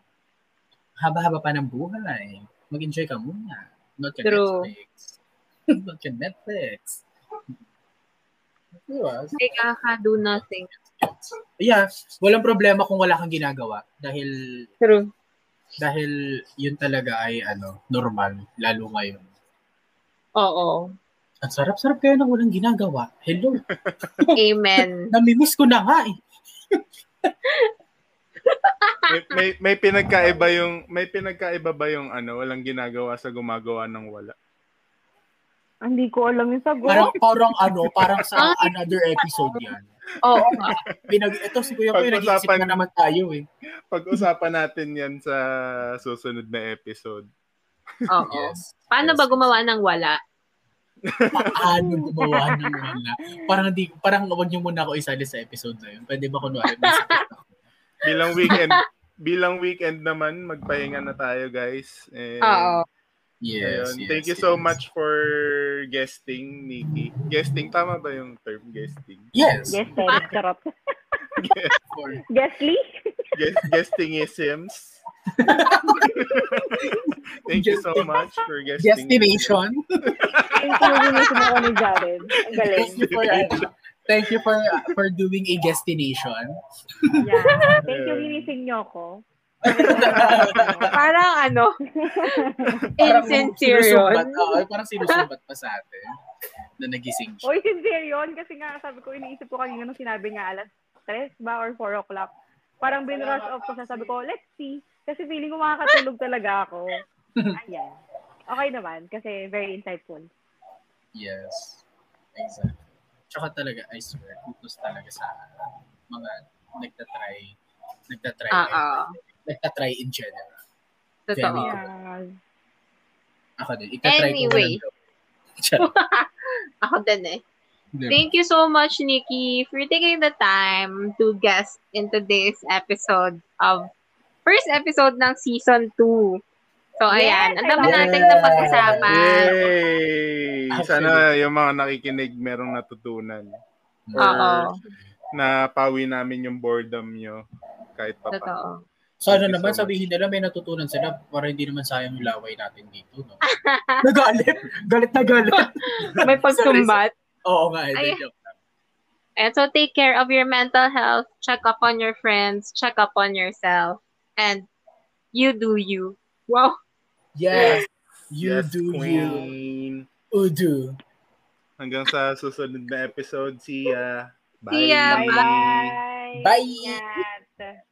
Haba-haba pa ng buhay. Mag-enjoy ka muna. Not ka True. Netflix. Not ka Netflix. Diba? Hindi ka do nothing. Yeah, walang problema kung wala kang ginagawa. Dahil, True. dahil yun talaga ay ano, normal. Lalo ngayon. Oo. Ang sarap-sarap kaya nang walang ginagawa. Hello. Amen. Namimiss ko na nga eh. May, may, may pinagkaiba yung may pinagkaiba ba yung ano, walang ginagawa sa gumagawa ng wala. Hindi ko alam yung sagot. Parang, parang ano, parang sa another episode yan. Oo nga. Pinag, ito si Kuya Kuya, nag-iisip na naman tayo eh. Pag-usapan natin 'yan sa susunod na episode. Oo. Yes. Paano Yes. ba gumawa ng wala? Paano gumawa ng wala? Parang hindi, parang wag niyo muna ako isali sa episode na yun. Pwede ba kunwari? Bilang weekend, bilang weekend naman, magpahinga na tayo, guys. And, Oo. Yes, ayun. yes, Thank you yes. so much for guesting, Nikki. Guesting, tama ba yung term guesting? Yes. Yes, Terry. Charot. For, Guestly? Guest, guestingisms. Thank you so much for guesting. destination. Thank you, ginisip ako ni Jared. Ang galing. Thank you for, thank you for, for doing a destination. Yeah. Thank you, ginising niyo ako. Parang ano, Parang insincere yun. oo, parang sinusumbat pa sa atin na nagising siya. Oy, sincere yun. Kasi nga, sabi ko, iniisip ko kanina nung sinabi nga alas 3 ba or 4 o'clock. Parang binrush off ko siya. Sabi ko, let's see. Kasi feeling ko makakatulog talaga ako. Ayan. Okay naman. Kasi very insightful. Yes. Exactly. Tsaka talaga, I swear, kutos talaga sa mga nagtatry, nagtatry, Oo. nagtatry in general. Totoo. Very- Yeah. Ako din, itatry Anyway. ko. Ako din eh. Diba? Thank you so much, Nikki, for taking the time to guest in today's episode of first episode ng season 2. So, ayan. Yes, Ang dami I love nating it. Sana yung mga nakikinig merong natutunan. Mm. Oo. Na pawi namin yung boredom nyo kahit pa pa. Thank you naman so sabihin nila may natutunan sila para hindi naman sayang yung laway natin dito. No? nagalit. Galit na galit. May pagsumbat. Oo nga. eh, Ay. joke. And so, take care of your mental health. Check up on your friends. Check up on yourself. And you do you. Wow. Yes. You Yes, do you. Udo. Hanggang sa susunod na episode. See ya. See ya. Bye-bye. Bye. Ingat.